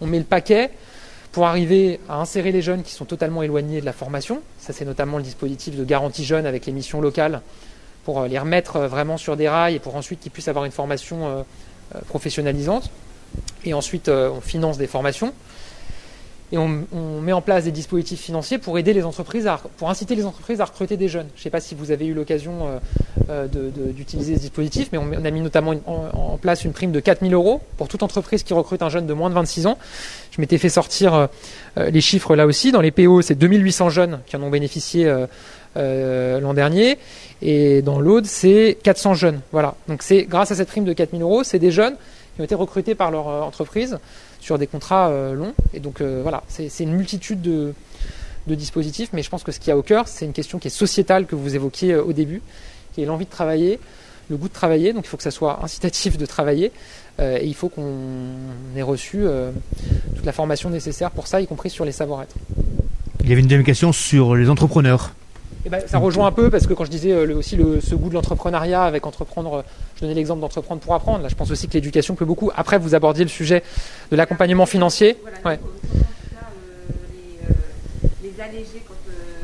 on met le paquet pour arriver à insérer les jeunes qui sont totalement éloignés de la formation. Ça c'est notamment le dispositif de garantie jeune avec les missions locales pour euh, les remettre euh, vraiment sur des rails et pour ensuite qu'ils puissent avoir une formation euh, professionnalisante. Et ensuite, on finance des formations. et on, met en place des dispositifs financiers pour aider les entreprises, à, pour inciter les entreprises à recruter des jeunes. Je ne sais pas si vous avez eu l'occasion d'utiliser ce dispositif, mais on, a mis notamment en, en place une prime de 4000 euros pour toute entreprise qui recrute un jeune de moins de 26 ans. Je m'étais fait sortir les chiffres là aussi. Dans les PO, c'est 2800 jeunes qui en ont bénéficié l'an dernier. Et dans l'Aude, c'est 400 jeunes. Voilà. Donc c'est grâce à cette prime de 4000 euros, c'est des jeunes qui ont été recrutés par leur euh, entreprise sur des contrats euh, longs. Et donc euh, voilà, c'est une multitude de, dispositifs. Mais je pense que ce qu'il y a au cœur, c'est une question qui est sociétale que vous évoquiez au début, qui est l'envie de travailler, le goût de travailler. Donc il faut que ça soit incitatif de travailler. Et il faut qu'on ait reçu toute la formation nécessaire pour ça, y compris sur les savoir-être. Il y avait une deuxième question sur les entrepreneurs. Eh ben, ça rejoint un peu parce que quand je disais euh, le- aussi le, ce goût de l'entrepreneuriat avec entreprendre, euh, je donnais l'exemple d'entreprendre pour apprendre. Là, je pense aussi que l'éducation peut beaucoup. Après, vous abordiez le sujet de l'accompagnement financier. Ouais. les alléger quand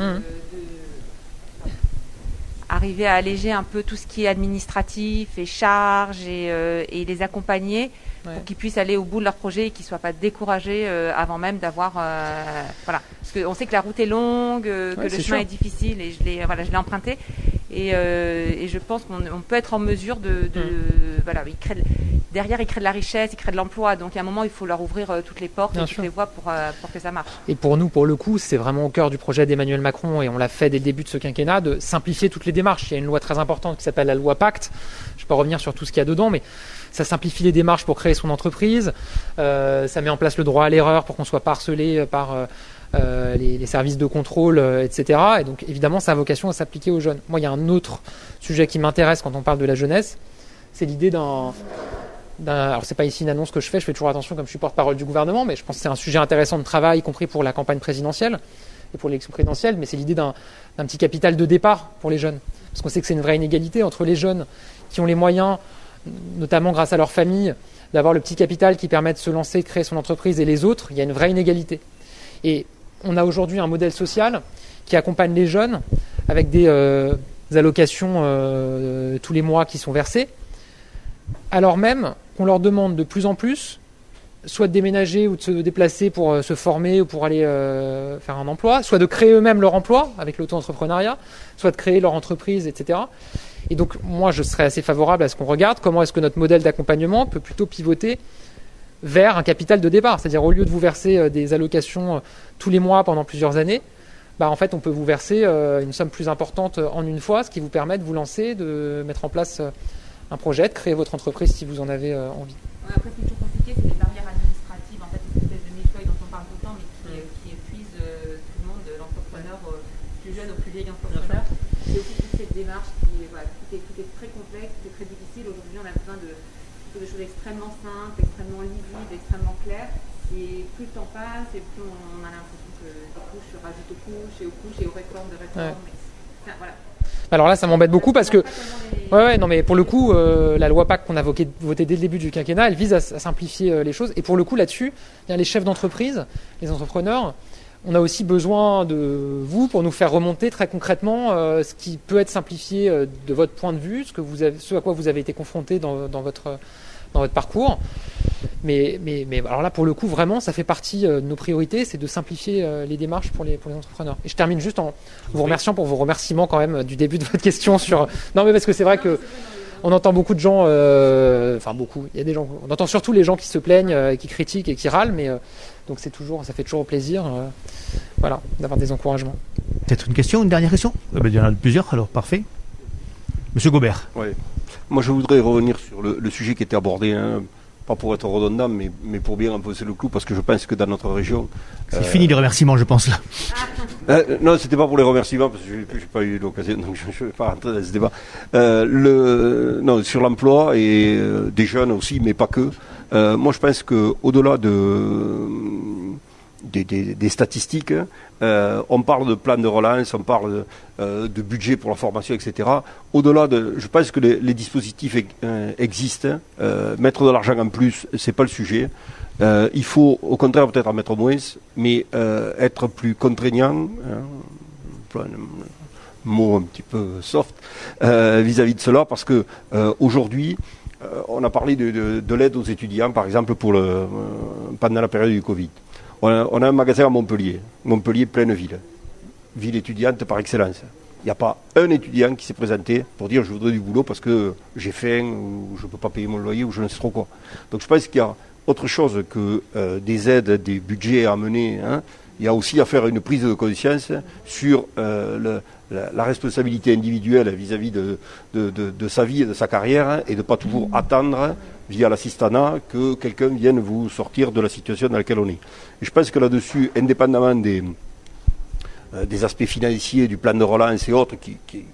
euh, de- arriver à alléger un peu tout ce qui est administratif et charges et, euh, et les accompagner Ouais. pour qu'ils puissent aller au bout de leur projet et qu'ils soient pas découragés euh, avant même d'avoir euh, voilà parce qu'on sait que la route est longue euh, que Ouais, le chemin sûr. est difficile et je l'ai voilà je l'ai emprunté et, euh, et je pense qu'on on peut être en mesure de, de Mm. voilà ils créent de- derrière ils créent de la richesse ils créent de l'emploi donc à un moment il faut leur ouvrir euh, toutes les portes Bien et sûr. toutes les voies pour euh, pour que ça marche Et pour nous, pour le coup, c'est vraiment au cœur du projet d'Emmanuel Macron et on l'a fait dès le début de ce quinquennat de simplifier toutes les démarches. Il y a une loi très importante qui s'appelle la loi Pacte. Je ne vais pas revenir sur tout ce qu'il y a dedans, mais ça simplifie les démarches pour créer son entreprise. Euh, ça met en place le droit à l'erreur pour qu'on soit pas harcelé par euh, euh, les, les services de contrôle, euh, etc. Et donc évidemment, ça a vocation à s'appliquer aux jeunes. Moi, il y a un autre sujet qui m'intéresse quand on parle de la jeunesse, c'est l'idée d'un alors c'est pas ici une annonce que je fais, je fais toujours attention comme je suis porte-parole du gouvernement, mais je pense que c'est un sujet intéressant de travail, y compris pour la campagne présidentielle et pour l'élection présidentielle, mais c'est l'idée d'un petit capital de départ pour les jeunes. Parce qu'on sait que c'est une vraie inégalité entre les jeunes qui ont les moyens, notamment grâce à leur famille, d'avoir le petit capital qui permet de se lancer, de créer son entreprise, et les autres, il y a une vraie inégalité. Et on a aujourd'hui un modèle social qui accompagne les jeunes avec des euh, allocations euh, tous les mois qui sont versées, alors même qu'on leur demande de plus en plus soit de déménager ou de se déplacer pour euh, se former ou pour aller faire un emploi, soit de créer eux-mêmes leur emploi avec l'auto-entrepreneuriat, soit de créer leur entreprise, etc. Et donc moi je serais assez favorable à ce qu'on regarde comment est-ce que notre modèle d'accompagnement peut plutôt pivoter vers un capital de départ, c'est-à-dire au lieu de vous verser euh, des allocations euh, tous les mois pendant plusieurs années, bah, en fait on peut vous verser euh, une somme plus importante en une fois, ce qui vous permet de vous lancer, de mettre en place un projet, de créer votre entreprise si vous en avez envie. Ouais, après, c'est toujours compliqué, c'est les barrières administratives, en fait, cette espèce de millefeuille dont on parle tout le temps, mais qui, qui épuise euh, tout le monde, de l'entrepreneur euh, plus jeune au plus vieil entrepreneur. C'est aussi toute cette démarche est très complexe, est très difficile. Aujourd'hui, on a besoin de, de choses extrêmement simples, extrêmement lisibles, extrêmement claires. Et plus le temps passe, et plus on a l'impression que des couches se rajoutent aux couches, et aux couches, et aux réformes de réformes. Ouais. enfin, voilà. Alors là, ça m'embête beaucoup parce que, ouais, ouais, non, mais pour le coup, euh, la loi PAC qu'on a voté, voté dès le début du quinquennat, elle vise à, à simplifier euh, les choses. Et pour le coup, là-dessus, les chefs d'entreprise, les entrepreneurs. On a aussi besoin de vous pour nous faire remonter très concrètement euh, ce qui peut être simplifié euh, de votre point de vue, ce que vous ce à quoi vous avez été confronté dans, votre dans votre parcours. Mais, mais, mais alors là, pour le coup, vraiment, ça fait partie euh, de nos priorités, c'est de simplifier les démarches pour les, pour les entrepreneurs. Et je termine juste en vous remerciant pour vos remerciements quand même du début de votre question sur. Non, mais parce que c'est vrai que on entend beaucoup de gens, enfin beaucoup. Il y a des gens, on entend surtout les gens qui se plaignent, qui critiquent et qui râlent, mais donc c'est toujours, ça fait toujours plaisir, euh, voilà, d'avoir des encouragements. Peut-être une question, une dernière question? Eh ben, Il y en a plusieurs, alors parfait. Monsieur Gobert. Ouais. Moi, je voudrais revenir sur le, le sujet qui était abordé, hein, pas pour être redondant, mais, mais pour bien imposer le clou, parce que je pense que dans notre région. C'est euh, fini les remerciements, je pense là. euh, non, c'était pas pour les remerciements, parce que j'ai j'ai pas eu l'occasion, donc je ne vais pas rentrer dans ce débat. Euh, le, non, sur l'emploi et euh, des jeunes aussi, mais pas que. Euh, moi, je pense que au-delà de des, statistiques, euh, on parle de plan de relance, on parle de, euh, de budget pour la formation, etc. Au-delà de, je pense que les, dispositifs ex- existent. Mettre de l'argent en plus, c'est pas le sujet. Il faut, au contraire, peut-être en mettre moins, mais être plus contraignant. hein, mot un petit peu soft vis-à-vis de cela, parce que aujourd'hui, on a parlé de, de- de l'aide aux étudiants, par exemple, euh, pendant la période du Covid. On a, on a un magasin à Montpellier, Montpellier pleine ville, ville étudiante par excellence. Il n'y a pas un étudiant qui s'est présenté pour dire je voudrais du boulot parce que j'ai faim ou je ne peux pas payer mon loyer ou je ne sais trop quoi. Donc je pense qu'il y a autre chose que euh, des aides, des budgets à mener. hein. Il y a aussi à faire une prise de conscience sur euh, la, responsabilité individuelle vis-à-vis de, de- de- sa vie et de sa carrière hein, et de ne pas toujours attendre via l'assistanat que quelqu'un vienne vous sortir de la situation dans laquelle on est. Et je pense que là-dessus, indépendamment des, euh, des aspects financiers, du plan de relance et autres, qui- qui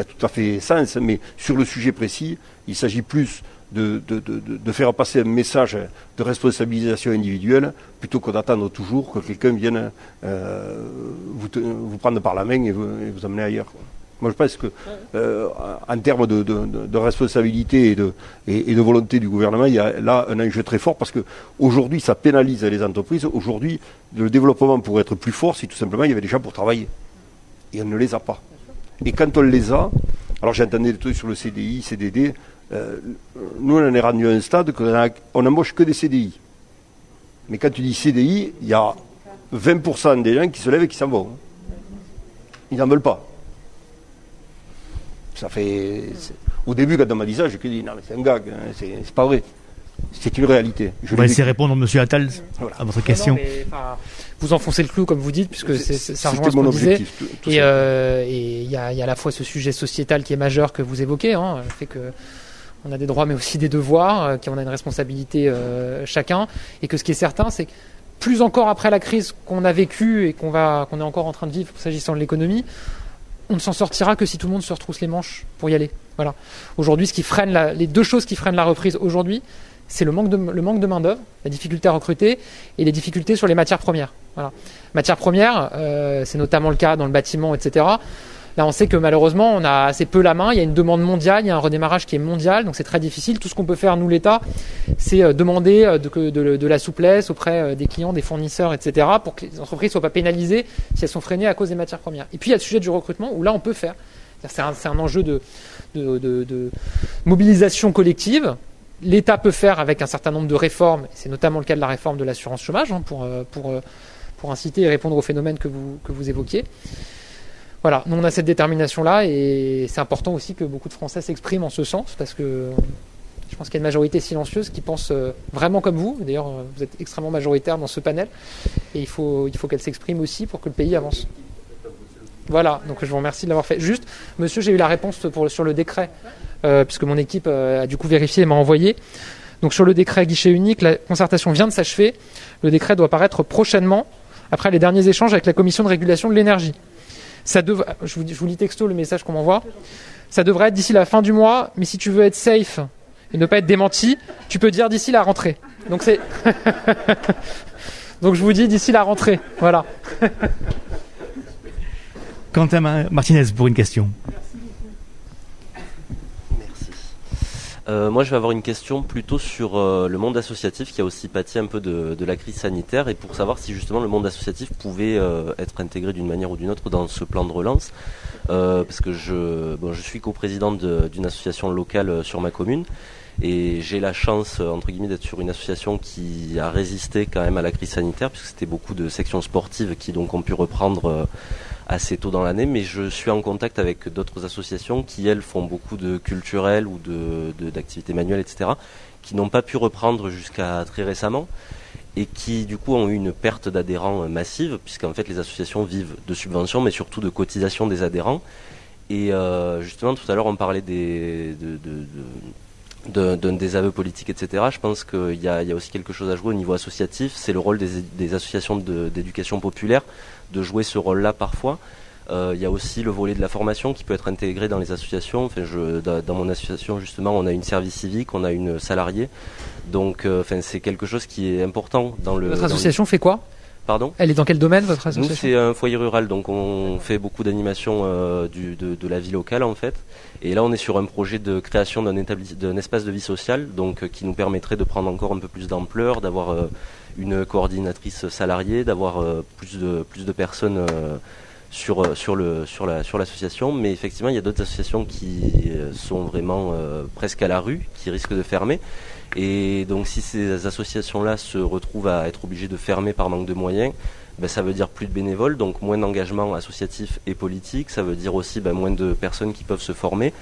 a tout à fait sens, mais sur le sujet précis, il s'agit plus de, de- de- de- faire passer un message de responsabilisation individuelle plutôt que d'attendre toujours que quelqu'un vienne euh, vous, vous prendre par la main et vous, et vous amener ailleurs. Moi, je pense que, euh, en termes de, de- de- responsabilité et de, et- de volonté du gouvernement, il y a là un enjeu très fort parce que aujourd'hui, ça pénalise les entreprises. Aujourd'hui, le développement pourrait être plus fort si tout simplement il y avait des gens pour travailler. Et on ne les a pas. Et quand on les a, alors j'entendais des trucs sur le CDI, CDD, euh, nous on en est rendu à un stade qu'on a- on n'embauche que des CDI. Mais quand tu dis CDI, il y a 20% des gens qui se lèvent et qui s'en vont. Ils n'en veulent pas. Ça fait. Au début, quand on m'a dit ça, j'ai dit non, mais c'est un gag, hein, c'est pas vrai. C'est une réalité. Je On va l'ai laisser répondre Monsieur Attal à votre question. Non, mais, enfin, vous enfoncez le clou comme vous dites, puisque c'est- ça rejoint ce mon disait. objectif, tout- tout Et euh, et il y a, il y a à la fois ce sujet sociétal qui est majeur que vous évoquez, hein, le fait que on a des droits mais aussi des devoirs, euh, qu'on a une responsabilité euh, chacun, et que ce qui est certain, c'est que plus encore après la crise qu'on a vécue et qu'on va, qu'on est encore en train de vivre s'agissant de l'économie, on ne s'en sortira que si tout le monde se retrousse les manches pour y aller. Voilà. Aujourd'hui, ce qui freine la- les deux choses qui freinent la reprise aujourd'hui, c'est le manque de, le manque de main d'œuvre, la difficulté à recruter et les difficultés sur les matières premières. Voilà. Matières premières, euh, c'est notamment le cas dans le bâtiment, etc. Là, on sait que malheureusement, on a assez peu la main. Il y a une demande mondiale, il y a un redémarrage qui est mondial, donc c'est très difficile. Tout ce qu'on peut faire, nous, l'État, c'est euh, demander euh, de, la souplesse auprès euh, des clients, des fournisseurs, etc., pour que les entreprises ne soient pas pénalisées si elles sont freinées à cause des matières premières. Et puis, il y a le sujet du recrutement, où là, on peut faire. C'est un, enjeu de, mobilisation collective. L'État peut faire avec un certain nombre de réformes, c'est notamment le cas de la réforme de l'assurance chômage, hein, pour, inciter et répondre que vous, que vous évoquiez. Voilà, nous on a cette détermination-là et c'est important aussi que beaucoup de Français s'expriment en ce sens parce que je pense qu'il y a une majorité silencieuse qui pense euh, vraiment comme vous. D'ailleurs, euh, vous êtes extrêmement majoritaire dans ce panel et il faut, qu'elle s'exprime aussi pour que le pays avance. Voilà, donc je vous remercie de l'avoir fait. Juste, monsieur, j'ai eu la réponse sur le décret, euh, puisque mon équipe a du coup vérifié et m'a envoyé. Donc sur le décret guichet unique, la concertation vient de s'achever. Le décret doit paraître prochainement, après les derniers échanges avec la commission de régulation de l'énergie. Ça dev... je, vous, je vous lis texto le message qu'on m'envoie. Ça devrait être d'ici la fin du mois, mais si tu veux être safe et ne pas être démenti, tu peux dire d'ici la rentrée. Donc c'est. Donc je vous dis d'ici la rentrée. Voilà. Quentin Ma- Martinez pour une question. Euh, moi, je vais avoir une question plutôt sur euh, le monde associatif qui a aussi pâti un peu de, la crise sanitaire et pour savoir si justement le monde associatif pouvait euh, être intégré d'une manière ou d'une autre dans ce plan de relance. Parce que je, bon, je suis d'une association locale sur ma commune et j'ai la chance, euh, entre guillemets, d'être sur une association qui a résisté quand même à la crise sanitaire puisque c'était beaucoup de sections sportives qui donc ont pu reprendre euh, assez tôt dans l'année, mais je suis en contact avec d'autres associations qui, elles, font beaucoup de culturel ou de, d'activités manuelles, etc., qui n'ont pas pu reprendre jusqu'à très récemment et qui, du coup, ont eu une perte d'adhérents euh, massive, puisqu'en fait, les associations vivent de subventions, mais surtout de cotisations des adhérents. Et justement, tout à l'heure, on parlait des, de, de- de- de- d'un désaveu politique, etc. Je pense qu'il y y a aussi quelque chose à jouer au niveau associatif. C'est le rôle des, des associations de- d'éducation populaire de jouer ce rôle-là parfois. Euh, il y a aussi le volet de la formation qui peut être intégré dans les associations. Enfin, je, dans, mon association, justement, on a une service civique, on a une salariée. Donc, euh, enfin, c'est quelque chose qui est important dans le. Votre le- association fait quoi? Pardon? Elle est dans quel domaine votre Nous, association? c'est un foyer rural, donc on fait beaucoup d'animations euh, de, de la vie locale en fait. Et là, on est sur un projet de création d'un espace de vie sociale, donc euh, qui nous permettrait de prendre encore un peu plus d'ampleur, d'avoir euh, une coordinatrice salariée, d'avoir euh, plus de personnes sur, l'association, mais effectivement, il y a d'autres associations qui sont vraiment presque à la rue, qui risquent de fermer. Et donc, si ces associations-là se retrouvent à être obligées de fermer par manque de moyens, ben, ça veut dire plus de bénévoles, donc moins d'engagement associatif et politique. Ça veut dire aussi ben, moins de personnes qui peuvent se former.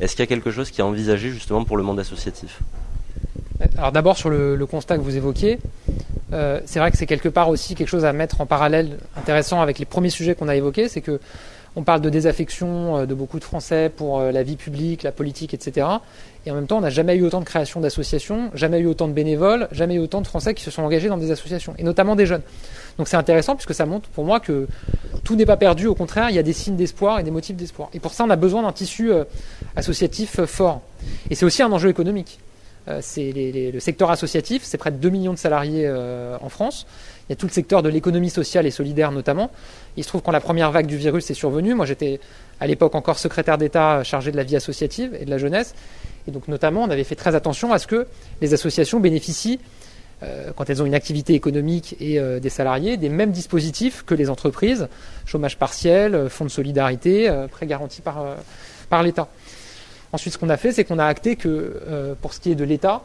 Est-ce qu'il y a quelque chose qui est envisagé justement pour le monde associatif? Alors d'abord sur le, constat que vous évoquiez, euh, c'est vrai que c'est quelque part aussi quelque chose à mettre en parallèle intéressant avec les premiers sujets qu'on a évoqués, c'est que on parle de désaffection euh, de beaucoup de Français pour euh, la vie publique, la politique, etc. Et en même temps, on n'a jamais eu autant de création d'associations, jamais eu autant de bénévoles, jamais eu autant de Français qui se sont engagés dans des associations, et notamment des jeunes. Donc c'est intéressant puisque ça montre pour moi que tout n'est pas perdu, au contraire, il y a des signes d'espoir et des motifs d'espoir. Et pour ça, on a besoin d'un tissu associatif fort. Et c'est aussi un enjeu économique. Euh, c'est le secteur associatif, c'est près de 2 millions de salariés euh, en France. Il y a tout le secteur de l'économie sociale et solidaire notamment. Il se trouve quand la première vague du virus est survenue, moi j'étais à l'époque encore secrétaire d'État chargé de la vie associative et de la jeunesse. Et donc notamment, on avait fait très attention à ce que les associations bénéficient, euh, quand elles ont une activité économique et euh, des salariés, des mêmes dispositifs que les entreprises, chômage partiel, fonds de solidarité, euh, prêts garantis par, l'État. Ensuite, ce qu'on a fait, c'est qu'on a acté que, euh, pour ce qui est de l'État,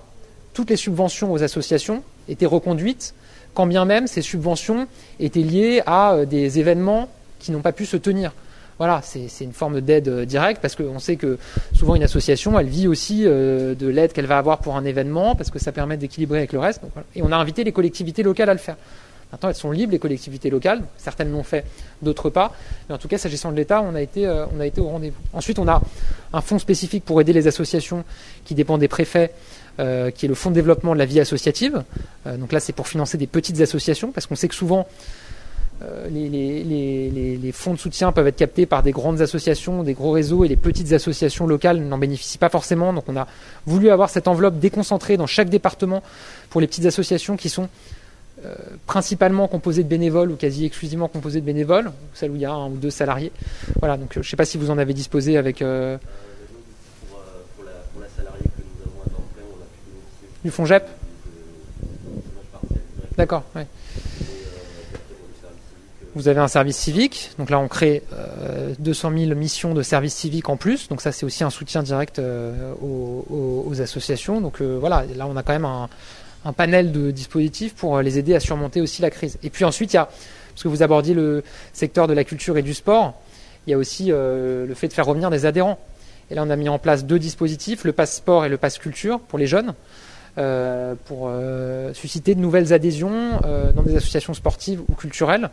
toutes les subventions aux associations étaient reconduites, quand bien même ces subventions étaient liées à euh, des événements qui n'ont pas pu se tenir. Voilà, c'est une forme d'aide euh, directe parce qu'on sait que souvent une association, elle vit aussi euh, de l'aide qu'elle va avoir pour un événement parce que ça permet d'équilibrer avec le reste. Et on a invité les collectivités locales à le faire. Maintenant, elles sont libres, les collectivités locales. Certaines l'ont fait, d'autres pas. Mais en tout cas, s'agissant de l'État, on, a été, on a été au rendez-vous. Ensuite, on a un fonds spécifique pour aider les associations qui dépend des préfets, euh, qui est le fonds de développement de la vie associative. Euh, donc là, c'est pour financer des petites associations, parce qu'on sait que souvent, euh, les, les, fonds de soutien peuvent être captés par des grandes associations, des gros réseaux, et les petites associations locales n'en bénéficient pas forcément. Donc on a voulu avoir cette enveloppe déconcentrée dans chaque département pour les petites associations qui sont principalement composé de bénévoles ou quasi exclusivement composé de bénévoles, celle où il y a un ou deux salariés. Voilà, donc je ne sais pas si vous en avez disposé avec. Euh, pour, pour, la, pour, la, salariée que nous avons à temps plein, on a pu bénéficier du fonds D'accord, ouais. Vous avez un service civique, donc là on crée euh, 200 000 missions de service civique en plus, donc ça c'est aussi un soutien direct euh, aux, associations. Donc euh, voilà, là on a quand même un, panel de dispositifs pour les aider à surmonter aussi la crise. Et puis ensuite, il y a, parce que vous abordiez le secteur de la culture et du sport, il y a aussi euh, le fait de faire revenir des adhérents. Et là, on a mis en place deux dispositifs, le passe sport et le passe culture pour les jeunes, euh, pour euh, susciter de nouvelles adhésions euh, dans des associations sportives ou culturelles.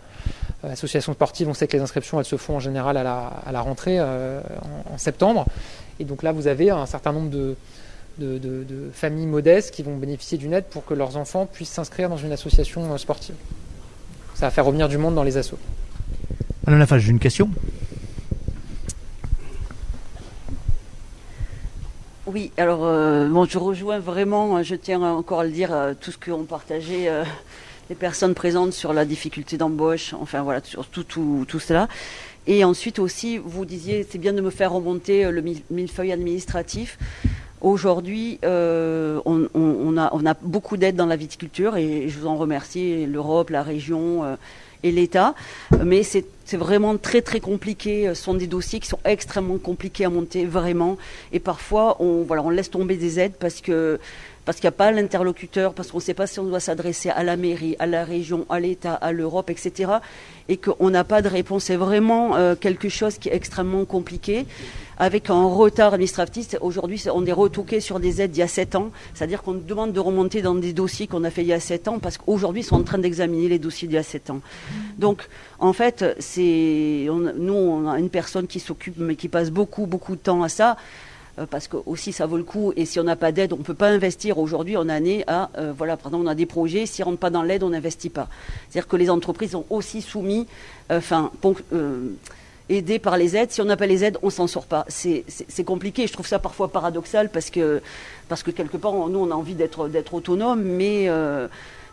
associations sportives, on sait que les inscriptions, elles se font en général à la, rentrée en, septembre. Et donc là, vous avez un certain nombre de, familles modestes qui vont bénéficier d'une aide pour que leurs enfants puissent s'inscrire dans une association sportive. Ça va faire revenir du monde dans les assos. Madame Lafache, j'ai une question. Oui, alors euh, bon, je rejoins vraiment, je tiens encore à le dire, euh, tout ce qu'ont partagé euh, les personnes présentes sur la difficulté d'embauche, enfin voilà, sur tout, tout, cela. Et ensuite aussi, vous disiez, c'est bien de me faire remonter le millefeuille administratif. Aujourd'hui, on, a, beaucoup d'aide dans la viticulture et je vous en remercie, l'Europe, la région et l'État. Mais c'est vraiment très très compliqué. Ce sont des dossiers qui sont extrêmement compliqués à monter, vraiment. Et parfois, on, voilà, on laisse tomber des aides parce que parce qu'il n'y a pas l'interlocuteur, parce qu'on ne sait pas si on doit s'adresser à la mairie, à la région, à l'État, à l'Europe, etc. Et qu'on n'a pas de réponse. C'est vraiment euh, quelque chose qui est extrêmement compliqué avec un retard administratif. Aujourd'hui, on est retoqué sur des aides d'il y a 7 ans, c'est-à-dire qu'on demande de remonter dans des dossiers qu'on a fait il y a 7 ans, parce qu'aujourd'hui, ils sont en train d'examiner les dossiers d'il y a 7 ans. Donc, en fait, c'est, nous, on a une personne qui s'occupe, mais qui passe beaucoup, beaucoup de temps à ça parce que aussi ça vaut le coup et si on n'a pas d'aide on ne peut pas investir aujourd'hui en année à euh, voilà par exemple on a des projets si on rentre pas dans l'aide on n'investit pas c'est à dire que les entreprises sont aussi soumis enfin euh, par les aides. Si on n'a pas les aides, on s'en sort pas. C'est compliqué. Je trouve ça parfois paradoxal parce que, parce que quelque part, nous, on a envie d'être autonome, mais euh,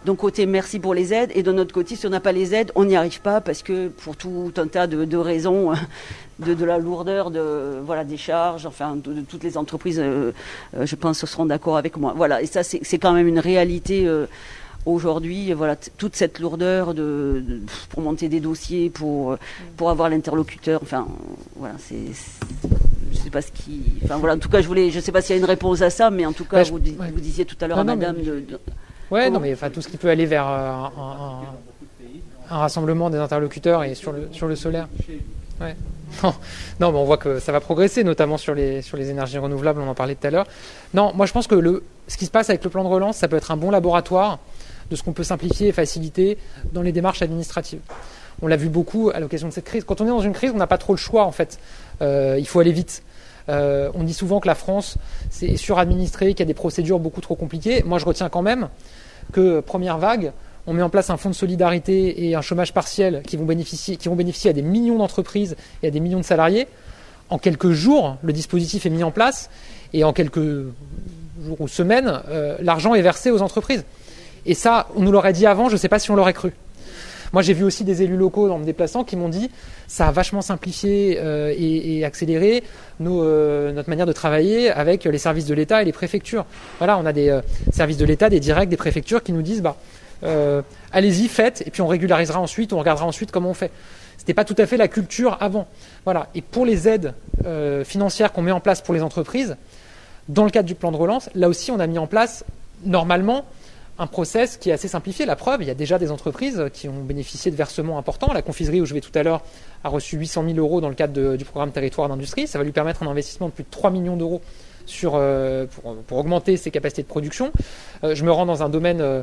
d'un côté, merci pour les aides, et de notre côté, si on n'a pas les aides, on n'y arrive pas parce que pour tout un tas de, de raisons, de, de, la lourdeur de, voilà, des charges, enfin, de, de toutes les entreprises, euh, je pense, seront d'accord avec moi. Voilà, et ça, c'est quand même une réalité. Euh, aujourd'hui, voilà, toute cette lourdeur de, de- pour monter des dossiers, pour pour avoir l'interlocuteur. Enfin, voilà, c'est. Je sais pas ce qui. Enfin voilà, en tout cas, je voulais. Je sais pas s'il y a une réponse à ça, mais en tout cas, Ouais, je- vous, di- ouais. vous disiez tout à l'heure à Madame mais- de, de- Ouais, non, mais enfin tout ce qui peut aller vers euh, un, un- un rassemblement des interlocuteurs et sur le sur le solaire. Ouais. Non, non, mais on voit que ça va progresser, notamment sur les sur les énergies renouvelables. On en parlait tout à l'heure. Non, moi je pense que le ce qui se passe avec le plan de relance, ça peut être un bon laboratoire de ce qu'on peut simplifier et faciliter dans les démarches administratives. On l'a vu beaucoup à l'occasion de cette crise. Quand on est dans une crise, on n'a pas trop le choix en fait. Euh, il faut aller vite. Euh, on dit souvent que la France c'est suradministré, qu'il y a des procédures beaucoup trop compliquées. Moi, je retiens quand même que première vague, on met en place un fonds de solidarité et un chômage partiel qui vont bénéficier, qui vont bénéficier à des millions d'entreprises et à des millions de salariés. En quelques jours, le dispositif est mis en place et en quelques jours ou semaines, euh, l'argent est versé aux entreprises. Et ça, on nous l'aurait dit avant, je ne sais pas si on l'aurait cru. Moi, j'ai vu aussi des élus locaux en me déplaçant qui m'ont dit ça a vachement simplifié euh, et, accéléré euh, notre manière de travailler avec les services de l'État et les préfectures. Voilà, on a des euh, services de l'État, des directs, des préfectures qui nous disent bah, allez-y, faites, et puis on régularisera ensuite, on regardera ensuite comment on fait. C'était pas tout à fait la culture avant. Voilà. Et pour les aides financières qu'on met en place pour les entreprises, dans le cadre du plan de relance, là aussi, on a mis en place normalement un process qui est assez simplifié. La preuve, il y a déjà des entreprises qui ont bénéficié de versements importants. La confiserie où je vais tout à l'heure a reçu 800 000 euros dans le cadre de- du programme territoire d'industrie. Ça va lui permettre un investissement de plus de 3 millions d'euros sur, euh, pour, pour augmenter ses capacités de production. Euh, je me rends dans un domaine euh,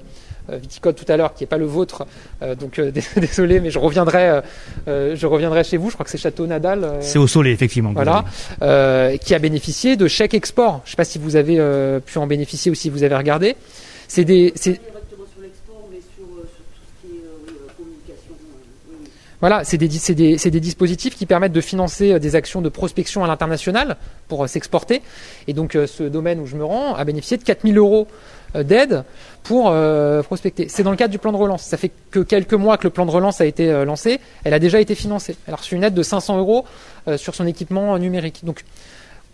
euh, viticole tout à l'heure qui n'est pas le vôtre, euh, donc désolé, mais je reviendrai, je reviendrai chez vous. Je crois que c'est Château Nadal. C'est au soleil, effectivement. voilà, euh, qui a bénéficié de chèques export. Je ne sais pas si vous avez pu en bénéficier ou si vous avez regardé. C'est des, c'est- Voilà, c'est des, di- c'est des, c'est des dispositifs qui permettent de financer euh, des actions de prospection à l'international pour euh, s'exporter. Et donc, euh, ce domaine où je me rends a bénéficié de 4000 euros d'aide pour euh, prospecter. C'est dans le cadre du plan de relance. Ça fait que quelques mois que le plan de relance a été euh, lancé. Elle a déjà été financée. Elle a reçu une aide de 500 euros euh, sur son équipement numérique. Donc,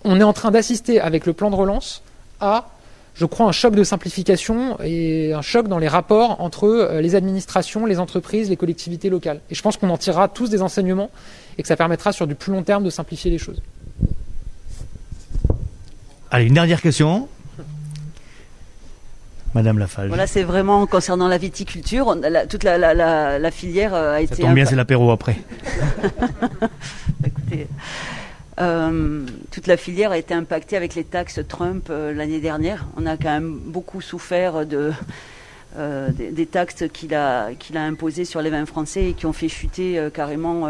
on est en train d'assister avec le plan de relance à, je crois, un choc de simplification et un choc dans les rapports entre euh, les administrations, les entreprises, les collectivités locales. Et je pense qu'on en tirera tous des enseignements et que ça permettra sur du plus long terme de simplifier les choses. Allez, une dernière question. Madame Lafage. Voilà, c'est vraiment concernant la viticulture. on a la- toute la, la- la- la filière euh, a Ça été. tombe bien, c'est l'apéro après. Écoutez, euh, toute la filière a été impactée avec les taxes Trump euh, l'année dernière. On a quand même beaucoup souffert euh, des, taxes qu'il a, imposées sur les vins français et qui ont fait chuter carrément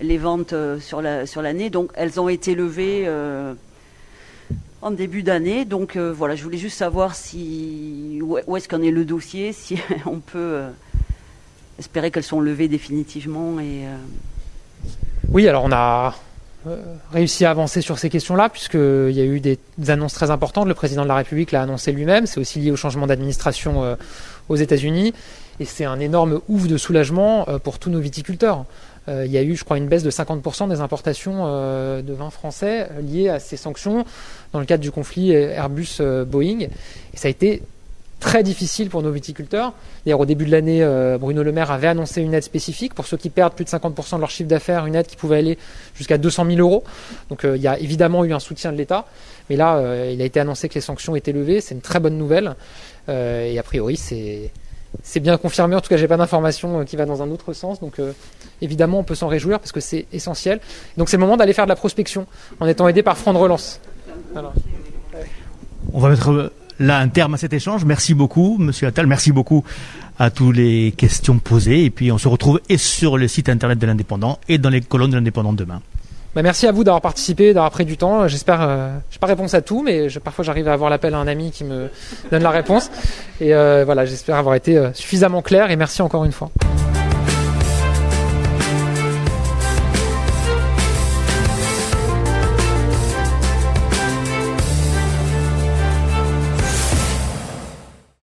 les ventes sur, la, sur l'année. Donc elles ont été levées en début d'année. Donc voilà, je voulais juste savoir si, où, est-ce qu'en est le dossier, si on peut espérer qu'elles sont levées définitivement Oui, alors on a réussi à avancer sur ces questions-là, puisqu'il y a eu des, annonces très importantes. Le président de la République l'a annoncé lui-même. C'est aussi lié au changement d'administration euh, aux États-Unis. Et c'est un énorme ouf de soulagement euh, pour tous nos viticulteurs. Euh, il y a eu, je crois, une baisse de 50% des importations euh, de vins français euh, liées à ces sanctions dans le cadre du conflit Airbus-Boeing. Et ça a été très difficile pour nos viticulteurs. D'ailleurs, au début de l'année, euh, Bruno Le Maire avait annoncé une aide spécifique pour ceux qui perdent plus de 50% de leur chiffre d'affaires, une aide qui pouvait aller jusqu'à 200 000 euros. Donc, euh, il y a évidemment eu un soutien de l'État, mais là, euh, il a été annoncé que les sanctions étaient levées. C'est une très bonne nouvelle, et a priori, c'est bien confirmé. En tout cas, j'ai pas d'information qui va dans un autre sens. Donc, évidemment, on peut s'en réjouir parce que c'est essentiel. Donc, c'est le moment d'aller faire de la prospection en étant aidé par Front de relance. On va mettre là un terme à cet échange. Merci beaucoup, Monsieur Attal. Merci beaucoup à tous les questions posées. Et puis on se retrouve et sur le site internet de l'Indépendant et dans les colonnes de l'Indépendant demain. Bah, merci à vous d'avoir participé, d'avoir pris du temps. J'espère, euh, j'ai pas réponse à tout, mais parfois j'arrive à avoir l'appel à un ami qui me donne la réponse. Et euh, voilà, j'espère avoir été euh, suffisamment clair. Et merci encore une fois.